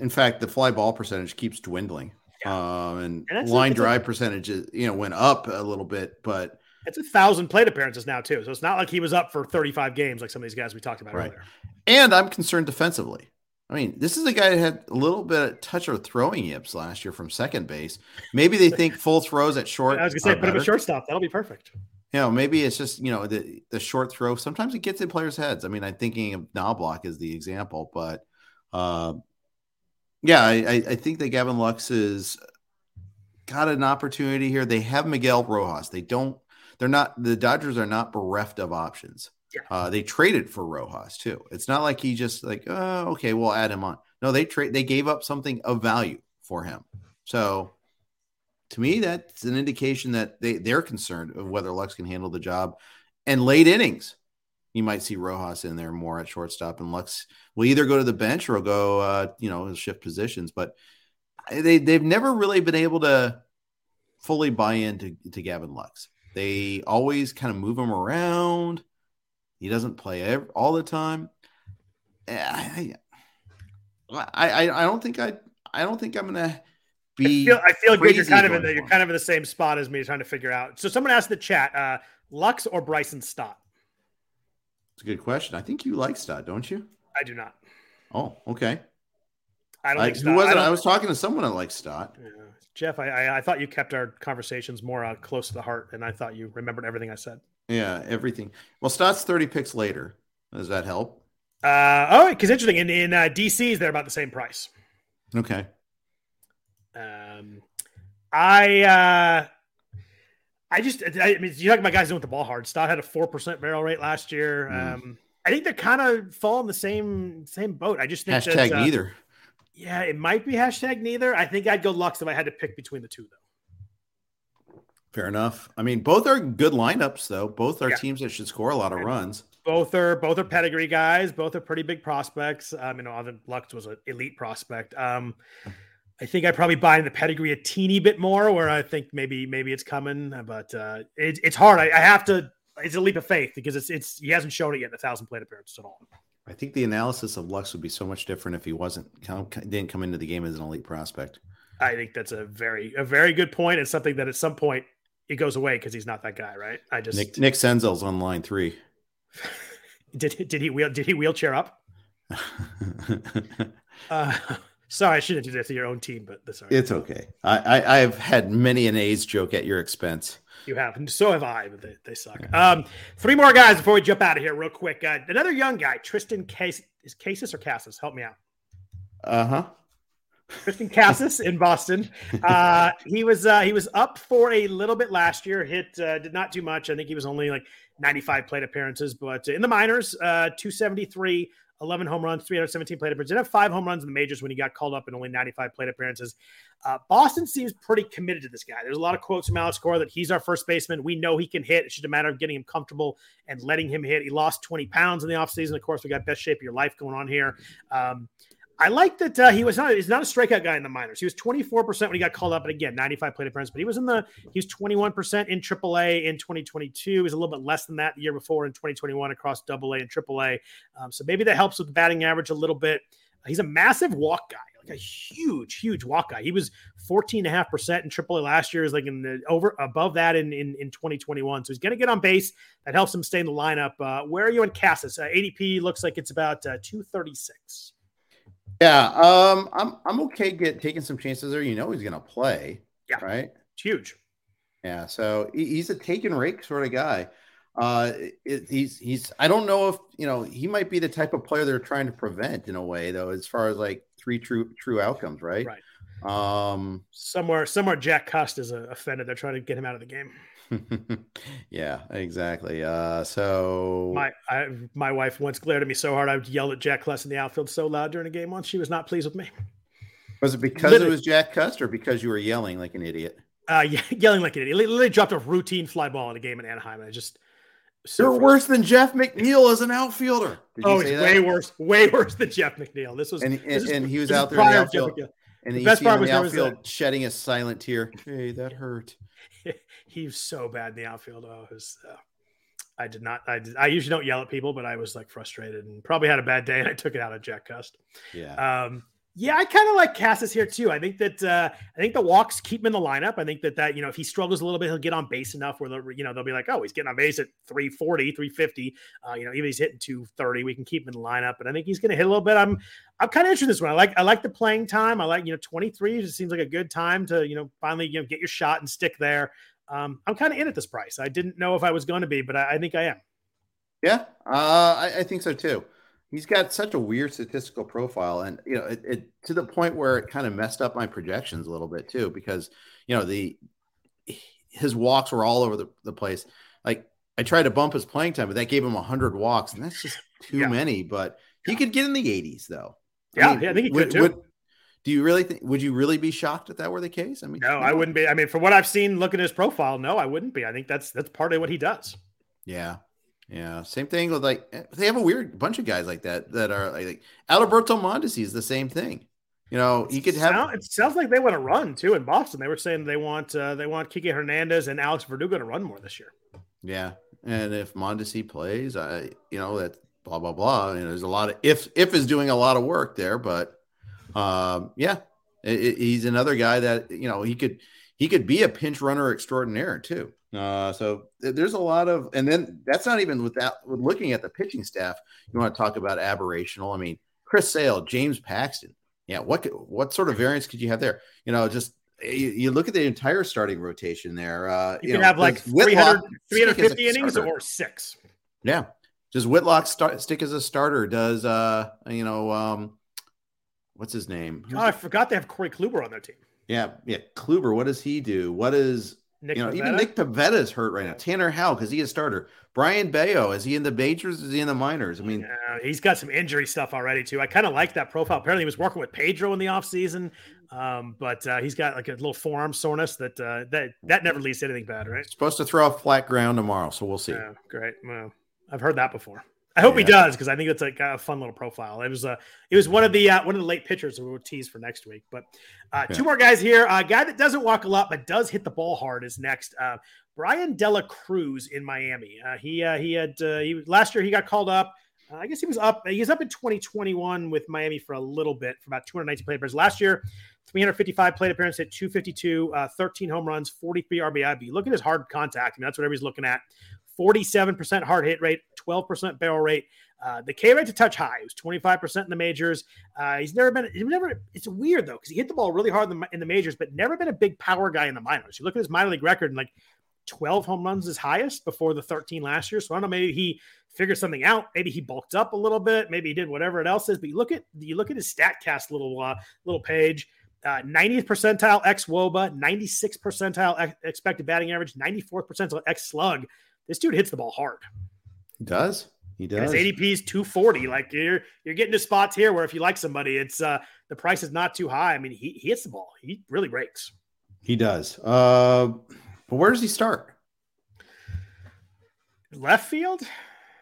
in fact, the fly ball percentage keeps dwindling, um, and, And that's a- line it's a- drive percentages, you know, went up a little bit, but It's a thousand plate appearances now too, so it's not like he was up for 35 games like some of these guys we talked about Right. earlier. and I'm concerned defensively. I mean, this is a guy that had a little bit of touch of throwing yips last year from second base. Maybe they think full throws at short. I was gonna say put him at shortstop. That'll be perfect. You know, maybe it's just you know the the short throw. Sometimes it gets in players' heads. I mean, I'm thinking of Knoblauch as the example, but uh, yeah, I, I I think that Gavin Lux has got an opportunity here. They have Miguel Rojas. They don't. They're not. The Dodgers are not bereft of options. Yeah. Uh, they traded for Rojas too. It's not like he just like, oh, okay, we'll add him on. No, they trade. They gave up something of value for him. So to me, that's an indication that they, they're concerned of whether Lux can handle the job. And late innings, you might see Rojas in there more at shortstop, and Lux will either go to the bench or go, uh, you know, shift positions. But they they've never really been able to fully buy into to Gavin Lux. They always kind of move him around. He doesn't play ev- all the time. Eh, I, I, I, don't think I, I don't think I'm gonna be. I feel, I feel like you're kind of in the you're kind of in the same spot as me trying to figure out. So someone asked in the chat, uh, Lux or Bryson Stott? It's a good question. I think you like Stott, don't you? I do not. Oh, okay. I don't think who was I it? I was talking to someone that likes Stott. Yeah. Jeff, I, I I thought you kept our conversations more uh, close to the heart, and I thought you remembered everything I said. Yeah, everything. Well, Stott's 30 picks later. Does that help? Uh, oh, because interesting. In in uh, DC's, they're about the same price. Okay. Um, I uh, I just I mean, you talking about guys doing with the ball hard. Stott had a four percent barrel rate last year. Mm. Um, I think they're kind of fall in the same same boat. I just think Hashtag uh, neither. Yeah, it might be hashtag neither. I think I'd go Lux if I had to pick between the two, though. Fair enough. I mean, both are good lineups, though. Both are Yeah. teams that should score a lot of runs. Both are both are pedigree guys. Both are pretty big prospects. Um, you know, other Lux was an elite prospect. Um, I think I probably buy in the pedigree a teeny bit more, where I think maybe maybe it's coming, but uh, it, it's hard. I, I have to. It's a leap of faith because it's it's he hasn't shown it yet in a thousand plate appearances at all. I think the analysis of Lux would be so much different if he wasn't didn't come into the game as an elite prospect. I think that's a very a very good point and something that at some point it goes away because he's not that guy, right? I just Nick Nick Senzel's on line three. [laughs] did did he wheel did he wheelchair up? [laughs] Uh, sorry, I shouldn't do that to your own team, but that's all right. it's okay. I, I I've had many an A's joke at your expense. You have, and so have I, but they, they suck. Um, three more guys before we jump out of here, real quick. Uh, another young guy, Triston Case is Casis or Cassis? Help me out. Uh huh. Triston Cassis in Boston. Uh, he was uh, he was up for a little bit last year. Hit uh, did not do much. I think he was only like 95 plate appearances, but in the minors, uh, 273, 11 home runs, 317 plate appearances. Did have five home runs in the majors when he got called up in only 95 plate appearances. Uh, Boston seems pretty committed to this guy. There's a lot of quotes from Alex Cora that he's our first baseman. We know he can hit. It's just a matter of getting him comfortable and letting him hit. He lost 20 pounds in the offseason. Of course, we got best shape of your life going on here. Um, I like that uh, he was not he's not a strikeout guy in the minors. He was 24% when he got called up, and again, 95 plate appearances, but he was in the he was 21% in AAA in 2022. He was a little bit less than that the year before in 2021 across AA and AAA. Um, so maybe that helps with the batting average a little bit. He's a massive walk guy, like a huge, huge walk guy. He was 14.5% in AAA last year, is like in the over above that in, in, in 2021. So he's going to get on base. That helps him stay in the lineup. Uh, where are you in Casas? Uh, ADP looks like it's about uh, 236. Yeah, um, I'm I'm okay get taking some chances there. You know he's gonna play. Yeah. Right. It's huge. Yeah. So he, he's a take and rake sort of guy. Uh, it, he's he's I don't know if you know he might be the type of player they're trying to prevent in a way though, as far as like three true true outcomes, right? Right. Um, Somewhere, somewhere, Jack Cust is offended. They're trying to get him out of the game. Yeah, exactly. Uh, so My I, my wife once glared at me so hard I yelled at Jack Cust in the outfield so loud during a game once. She was not pleased with me. was it because Literally- it was Jack Cust or because you were yelling like an idiot? Uh, [laughs] yeah, yelling like an idiot. Literally dropped a routine fly ball in a game in Anaheim, and I just so You're worse than Jeff McNeil as an outfielder. Did you Oh, he's way worse, way worse than Jeff McNeil. This was And and, and he was out there in the prior to Jeff outfield, and The you best part was the was outfield shedding a silent tear. Hey, that hurt. [laughs] he was so bad in the outfield. Oh, was, uh, I did not. I did, I usually don't yell at people, but I was like frustrated and probably had a bad day, and I took it out of Jack Cust. Yeah. Um, yeah, I kind of like Cassis here too. I think that uh, I think the walks keep him in the lineup. I think that that you know if he struggles a little bit, he'll get on base enough where they'll you know they'll be like, oh, he's getting on base at 340, 350. Uh, you know, even if he's hitting 230, we can keep him in the lineup. And I think he's going to hit a little bit. I'm I'm kind of interested in this one. I like I like the playing time. I like you know 23 just seems like a good time to you know finally you know get your shot and stick there. Um, I'm kind of in at this price. I didn't know if I was going to be, but I, I think I am. Yeah, uh, I, I think so too. He's got such a weird statistical profile, and you know, it, it to the point where it kind of messed up my projections a little bit too, because you know the his walks were all over the, the place. Like I tried to bump his playing time, but that gave him hundred walks, and that's just too Yeah. many. But he could get in the 80s though. Yeah, yeah, I think he could too. Do you really think? Would you really be shocked if that were the case? I mean, No, I wouldn't be. I mean, from what I've seen, looking at his profile, no, I wouldn't be. I think that's that's part of what he does. Yeah. Yeah. Same thing with like they have a weird bunch of guys like that that are like, Alberto Mondesi is the same thing. You know, he could have Sound- it sounds like they want to run too in Boston. They were saying they want uh, they want Kike Hernandez and Alex Verdugo to run more this year. yeah. And if Mondesi plays, I you know that blah blah blah. You know, there's a lot of if if is doing a lot of work there, but um yeah, it, it- he's another guy that you know he could he could be a pinch runner extraordinaire too. Uh, so there's a lot of, and then that's not even without with looking at the pitching staff. You want to talk about aberrational? I mean, Chris Sale, James Paxton. Yeah, what could- what sort of variance could you have there? You know, just you, you look at the entire starting rotation there. Uh, You, you, can know, have like does Whitlock 300, stick as a 350 innings starter? or six. Yeah. Does Whitlock start stick as a starter? Does uh you know um what's his name? Oh, I forgot they have Corey Kluber on their team. Yeah, yeah. Kluber, what does he do? What is Nick you know, even Nick Pivetta is hurt right now. Tanner Houck, because he is starter. Brayan Bello, is he in the majors? Is he in the minors? I mean, Uh, he's got some injury stuff already too. I kind of like that profile. Apparently, he was working with Pedro in the offseason, um, but uh, he's got like a little forearm soreness that uh, that that never leads to anything bad, right? supposed to throw off flat ground tomorrow, so we'll see. Yeah, great. Well, I've heard that before. I hope he does because I think it's like a fun little profile. It was uh, it was one of the uh, one of the late pitchers we will tease for next week. But uh, two more guys here. A guy that doesn't walk a lot but does hit the ball hard is next. Uh, Bryan De La Cruz in Miami. Uh, he uh, he had uh, he last year he got called up. Uh, I guess he was up. He was up in 2021 with Miami for a little bit for about 219 plate appearances. Last year, 355 plate appearances, at 252, uh, 13 home runs, 43 RBI. But you look at his hard contact. I mean, that's what everybody's looking at. 47% hard hit rate, 12% barrel rate. Uh, the K rate to touch high was 25% in the majors. Uh, he's never been, he's never, it's weird though, because he hit the ball really hard in the, in the majors, but never been a big power guy in the minors. You look at his minor league record and like 12 home runs is highest before the 13 last year. So I don't know, maybe he figured something out. Maybe he bulked up a little bit. Maybe he did whatever it else is. But you look at, you look at his StatCast little, uh, little page. Uh, 90th percentile X WOBA, 96th percentile ex- expected batting average, 94th percentile X slug. This dude hits the ball hard. He does. He And does. his ADP is 240. Like you're you're getting to spots here where if you like somebody, it's uh the price is not too high. I mean, he, he hits the ball. He really breaks. He does. Uh, but where does he start? Left field?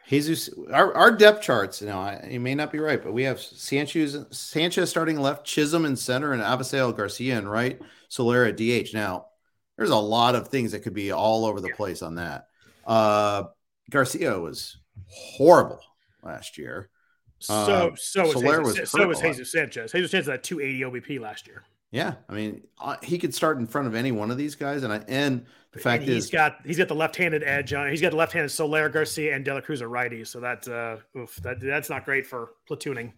Jesus, our, our depth charts, you know, I, you may not be right, but we have Sanchez, Sanchez starting left, Chisholm in center, and Avisail Garcia in right, Solera DH. Now, there's a lot of things that could be all over the Yeah. place on that. Uh, Garcia was horrible last year. So Uh, so was Soler Jesus, was so was. Jesus Sanchez. Jesus Sanchez had 280 OBP last year. Yeah, I mean, uh, he could start in front of any one of these guys, and I and the fact and he's is, got he's got the left-handed edge on. He's got the left-handed Soler Garcia and De La Cruz are righties. So that uh, oof, that that's not great for platooning.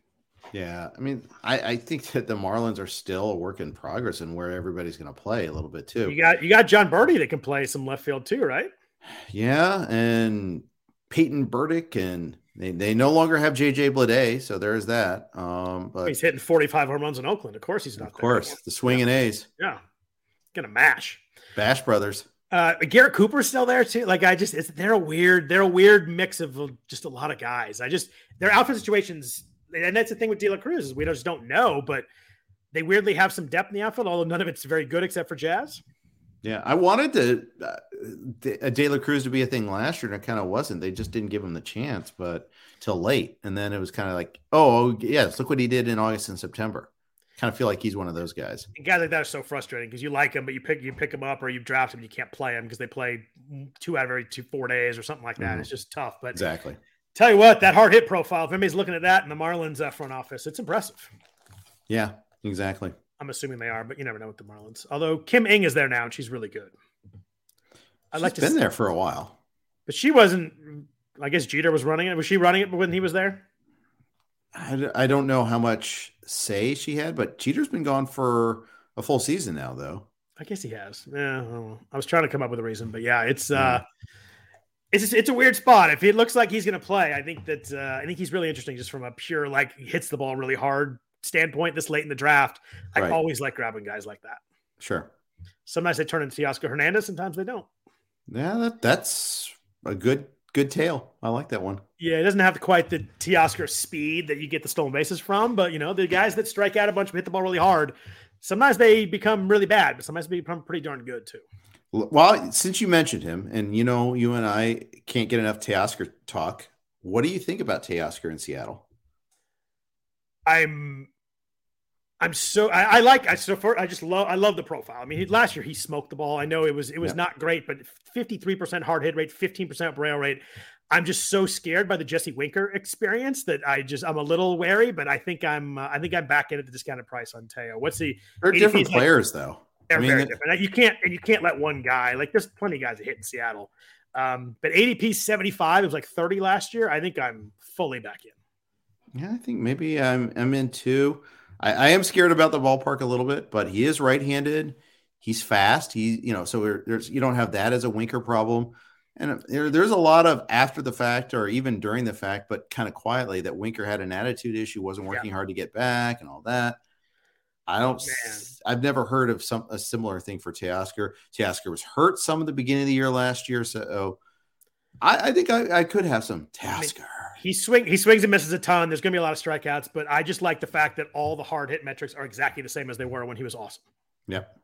yeah, I mean, I, I think that the Marlins are still a work in progress and where everybody's going to play a little bit too. You got you got Jon Berti that can play some left field too, right? Yeah, and Peyton Burdick, and they, they no longer have JJ Bleday, so there's that. Um, but He's hitting 45 home runs in Oakland. Of course he's not of course, anymore. the swinging A's, Yeah. Gonna mash. Bash Brothers. Uh, Garrett Cooper's still there too. Like I just, it's, they're a weird, they're a weird mix of uh, just a lot of guys. I just their outfit situations, and that's the thing with De La Cruz is we just don't know, but they weirdly have some depth in the outfield, although none of it's very good except for Jazz. Yeah, I wanted to uh, De De La Cruz to be a thing last year, and it kind of wasn't. They just didn't give him the chance, but till late, and then it was kind of like, oh yes, look what he did in August and September. Kind of feel like he's one of those guys. And guys like that are so frustrating because you like them, but you pick you pick them up or you draft them, and you can't play them because they play two out of every two four days or something like that. Mhm. It's just tough. But Exactly. tell you what, that hard hit profile. If anybody's looking at that in the Marlins uh, front office, it's impressive. Yeah, exactly. I'm assuming they are, but you never know with the Marlins. Although Kim Ng is there now and she's really good. I'd She's like to been see- there for a while. but she wasn't. I guess Jeter was running it. Was she running it when he was there? I don't know how much say she had, but Jeter's been gone for a full season now, though. I guess he has. Yeah, I. I was trying to come up with a reason, but yeah, it's uh, it's just, it's a weird spot. If it looks like he's going to play, I think that uh, I think he's really interesting, just from a pure like hits the ball really hard standpoint. This late in the draft, I Right. always like grabbing guys like that. Sure. Sometimes they turn into Teoscar Hernandez, sometimes they don't. Yeah, that, that's a good good tale. I like that one. Yeah, it doesn't have quite the Teoscar speed that you get the stolen bases from, but you know the guys that strike out a bunch, hit the ball really hard. Sometimes they become really bad, but sometimes they become pretty darn good too. Well, since you mentioned him, and you know, you and I can't get enough Teoscar talk. What do you think about Teoscar in Seattle? I'm I'm so I, I like I so for I just love I love the profile. I mean, he, last year he smoked the ball. I know it was it was Yeah. not great, but 53% hard hit rate, 15% rail rate. I'm just so scared by the Jesse Winker experience that I just I'm a little wary, but I think I'm uh, I think I'm back in at the discounted price on Teo. What's the They're different like- players, though. they're I mean, very different. You can't and you can't let one guy like there's plenty of guys that hit in Seattle. Um, but ADP 75 it was like 30 last year. I think I'm fully back in. Yeah, I think maybe I'm I'm in too. I, I am scared about the ballpark a little bit, but he is right-handed. He's fast. He, you know, so we're, there's you don't have that as a winker problem. And uh, there, there's a lot of after the fact or even during the fact, but kind of quietly that Winker had an attitude issue, wasn't working hard to get back, and all that. I don't. I've never heard of some a similar thing for Teoscar. Teoscar was hurt some of the beginning of the year last year, so I, I think I, I could have some Teoscar. He swing he swings and misses a ton. There's going to be a lot of strikeouts, but I just like the fact that all the hard hit metrics are exactly the same as they were when he was awesome. Yep.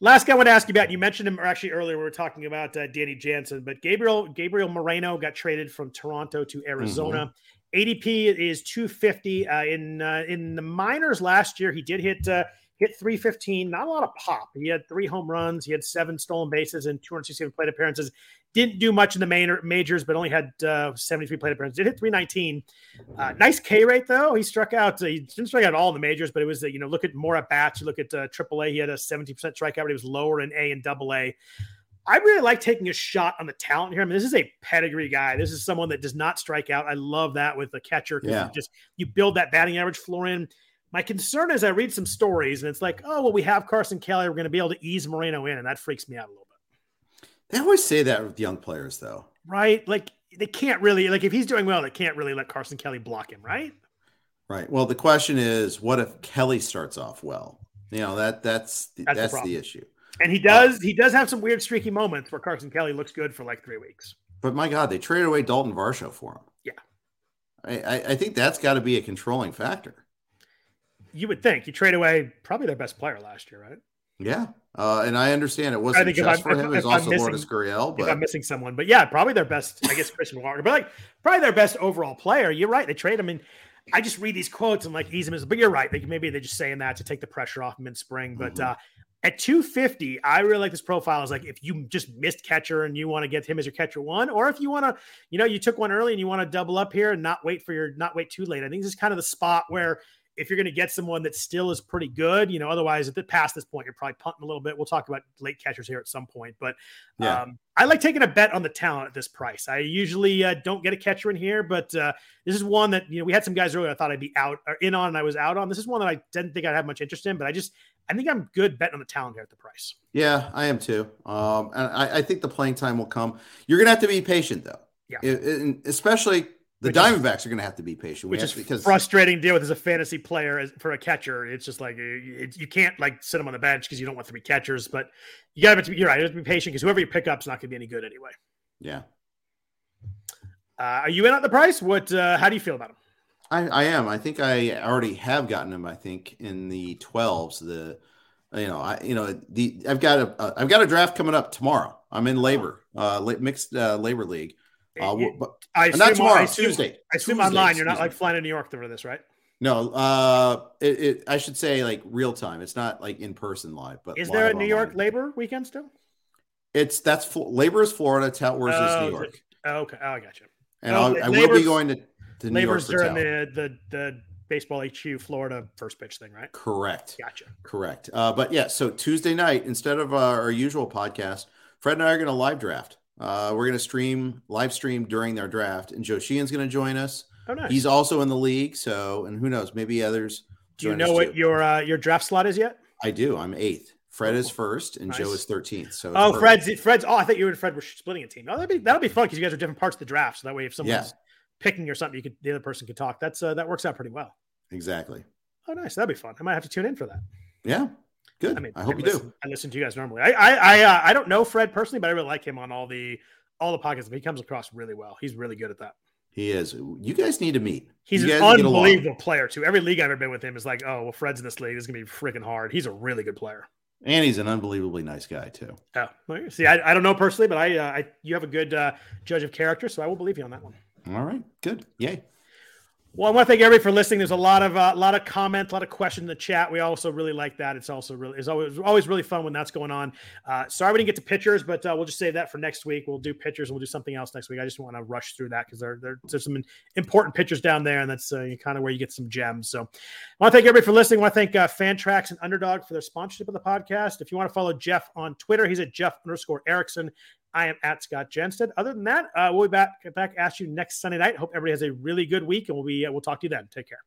Last guy I want to ask you about, you mentioned him actually earlier we were talking about uh, Danny Jansen, but Gabriel Gabriel Moreno got traded from Toronto to Arizona. ADP is 250 uh, in uh, in the minors last year. He did hit uh, hit 315, not a lot of pop. He had three home runs, he had seven stolen bases and 267 plate appearances. Didn't do much in the main majors, but only had uh, 73 plate appearances. Did hit 319. Uh, nice K rate though. He struck out. Uh, he didn't strike out all in the majors, but it was uh, you know look at more at bats. You look at uh, AAA. He had a 70 percent strikeout rate. He was lower in A and Double A. I really like taking a shot on the talent here. I mean, this is a pedigree guy. This is someone that does not strike out. I love that with the catcher. Yeah. You just you build that batting average floor in. My concern is I read some stories and it's like, oh well, we have Carson Kelly. We're going to be able to ease Moreno in, and that freaks me out a little bit. They always say that with young players, though. Right? Like they can't really like if he's doing well, they can't really let Carson Kelly block him, right? Right. Well, the question is, what if Kelly starts off well? You know that that's the, That's the that's, the, problem. issue. And he does uh, he does have some weird streaky moments where Carson Kelly looks good for like three weeks. But my God, they traded away Dalton Varsho for him. Yeah. I, I, I think that's got to be a controlling factor. You would think you trade away probably their best player last year, right? Yeah, uh, and I understand it wasn't just I'm- for if- him. It was also missing- Lourdes Gurriel, if I'm missing someone. But yeah, probably their best, I guess, Christian Walker. But like, probably their best overall player. You're right. They trade him. And I just read these quotes and like ease him but you're right. They, maybe they're just saying that to take the pressure off him in spring. But Mhm. uh, at 250, I really like this profile. Is like if you just missed catcher and you want to get him as your catcher one, or if you want to, you know, you took one early and you want to double up here and not wait for your, not wait too late. I think this is kind of the spot where if you're going to get someone that still is pretty good, you know, otherwise at the past this point, you're probably punting a little bit. We'll talk about late catchers here at some point, but Yeah. um, I like taking a bet on the talent at this price. I usually uh, don't get a catcher in here, but uh, this is one that you know we had some guys earlier I thought I'd be out or in on, and I was out on. This is one that I didn't think I'd have much interest in, but I just I think I'm good betting on the talent here at the price. yeah, I am too. Um, and I, I think the playing time will come. You're gonna have to be patient though. Yeah. It- it- especially the Which is- Diamondbacks are gonna have to be patient. We Which is because frustrating to deal with as a fantasy player as, for a catcher. It's just like it, you can't like sit them on the bench because you don't want three catchers, but you got to be. You're right. You have to be patient because whoever you pick up is not going to be any good anyway. yeah, Uh, are you in on the price? What? Uh, how do you feel about him? I, I am. I think I already have gotten him. I think in the twelves. The you know I you know the I've got a uh, I've got a draft coming up tomorrow. I'm in LABR uh mixed uh, LABR league. Uh, You- but I uh, not assume- tomorrow. I assume- Tuesday. I assume Tuesday, online. You're not like flying to New York for this, right? No, uh, it, it, I should say like real time. It's not like in person live, but Is there a New York LABR weekend still? It's that's LABR is Florida. Tout Wars Oh, is New York, Oh, okay. Oh, I got you. and Oh, I'll, I will be going to, to New York for during the, the the baseball HQ Florida first pitch thing, right? Correct. Gotcha. Correct. Uh, but yeah, so Tuesday night, instead of uh, our usual podcast, Fred and I are going to live draft. Uh, we're going to stream live stream during their draft, and Joe Sheehan's going to join us. Oh, nice. He's also in the league, so and who knows, maybe others. Do you know what too. your uh, your draft slot is yet? I do. I'm eighth. Fred is first, and Joe is thirteenth. So Oh, perfect. Fred's Fred's. Oh, I thought you and Fred were splitting a team. Oh, that'd be that'll be fun because you guys are different parts of the draft. So that way, if someone's Yeah. picking or something, you could the other person could talk. That's uh, that works out pretty well. exactly. Oh, nice. That'd be fun. I might have to tune in for that. Yeah, good. I mean, I hope you listen, do. I listen to you guys normally. I I I, uh, I don't know Fred personally, but I really like him on all the all the podcasts. He comes across really well. He's really good at that. He is. You guys need to meet. He's an guys get along. unbelievable player too. Every league I've ever been with him is like, oh well, Fred's in this league. This is gonna be freaking hard. He's a really good player. and he's an unbelievably nice guy too. Oh, see, I, I don't know personally, but I, uh, I you have a good uh, judge of character, so I will believe you on that one. All right, good. Yay. Well, I want to thank everybody for listening. There's a lot of a lot of comments, a lot of questions in the chat. We also really like that. It's also really it's always always really fun when that's going on. Uh, sorry we didn't get to pictures, but uh, we'll just save that for next week. We'll do pictures and we'll do something else next week. I just want to rush through that because there, there, there's some important pictures down there, and that's uh, kind of where you get some gems. So I want to thank everybody for listening. I want to thank uh, Fantrax and Underdog for their sponsorship of the podcast. If you want to follow Jeff on Twitter, he's at Jeff underscore Erickson. I am at Scott Jenstad. Other than that, uh, we'll be back back at you next Sunday night. Hope everybody has a really good week, and we'll be uh, we'll talk to you then. Take care.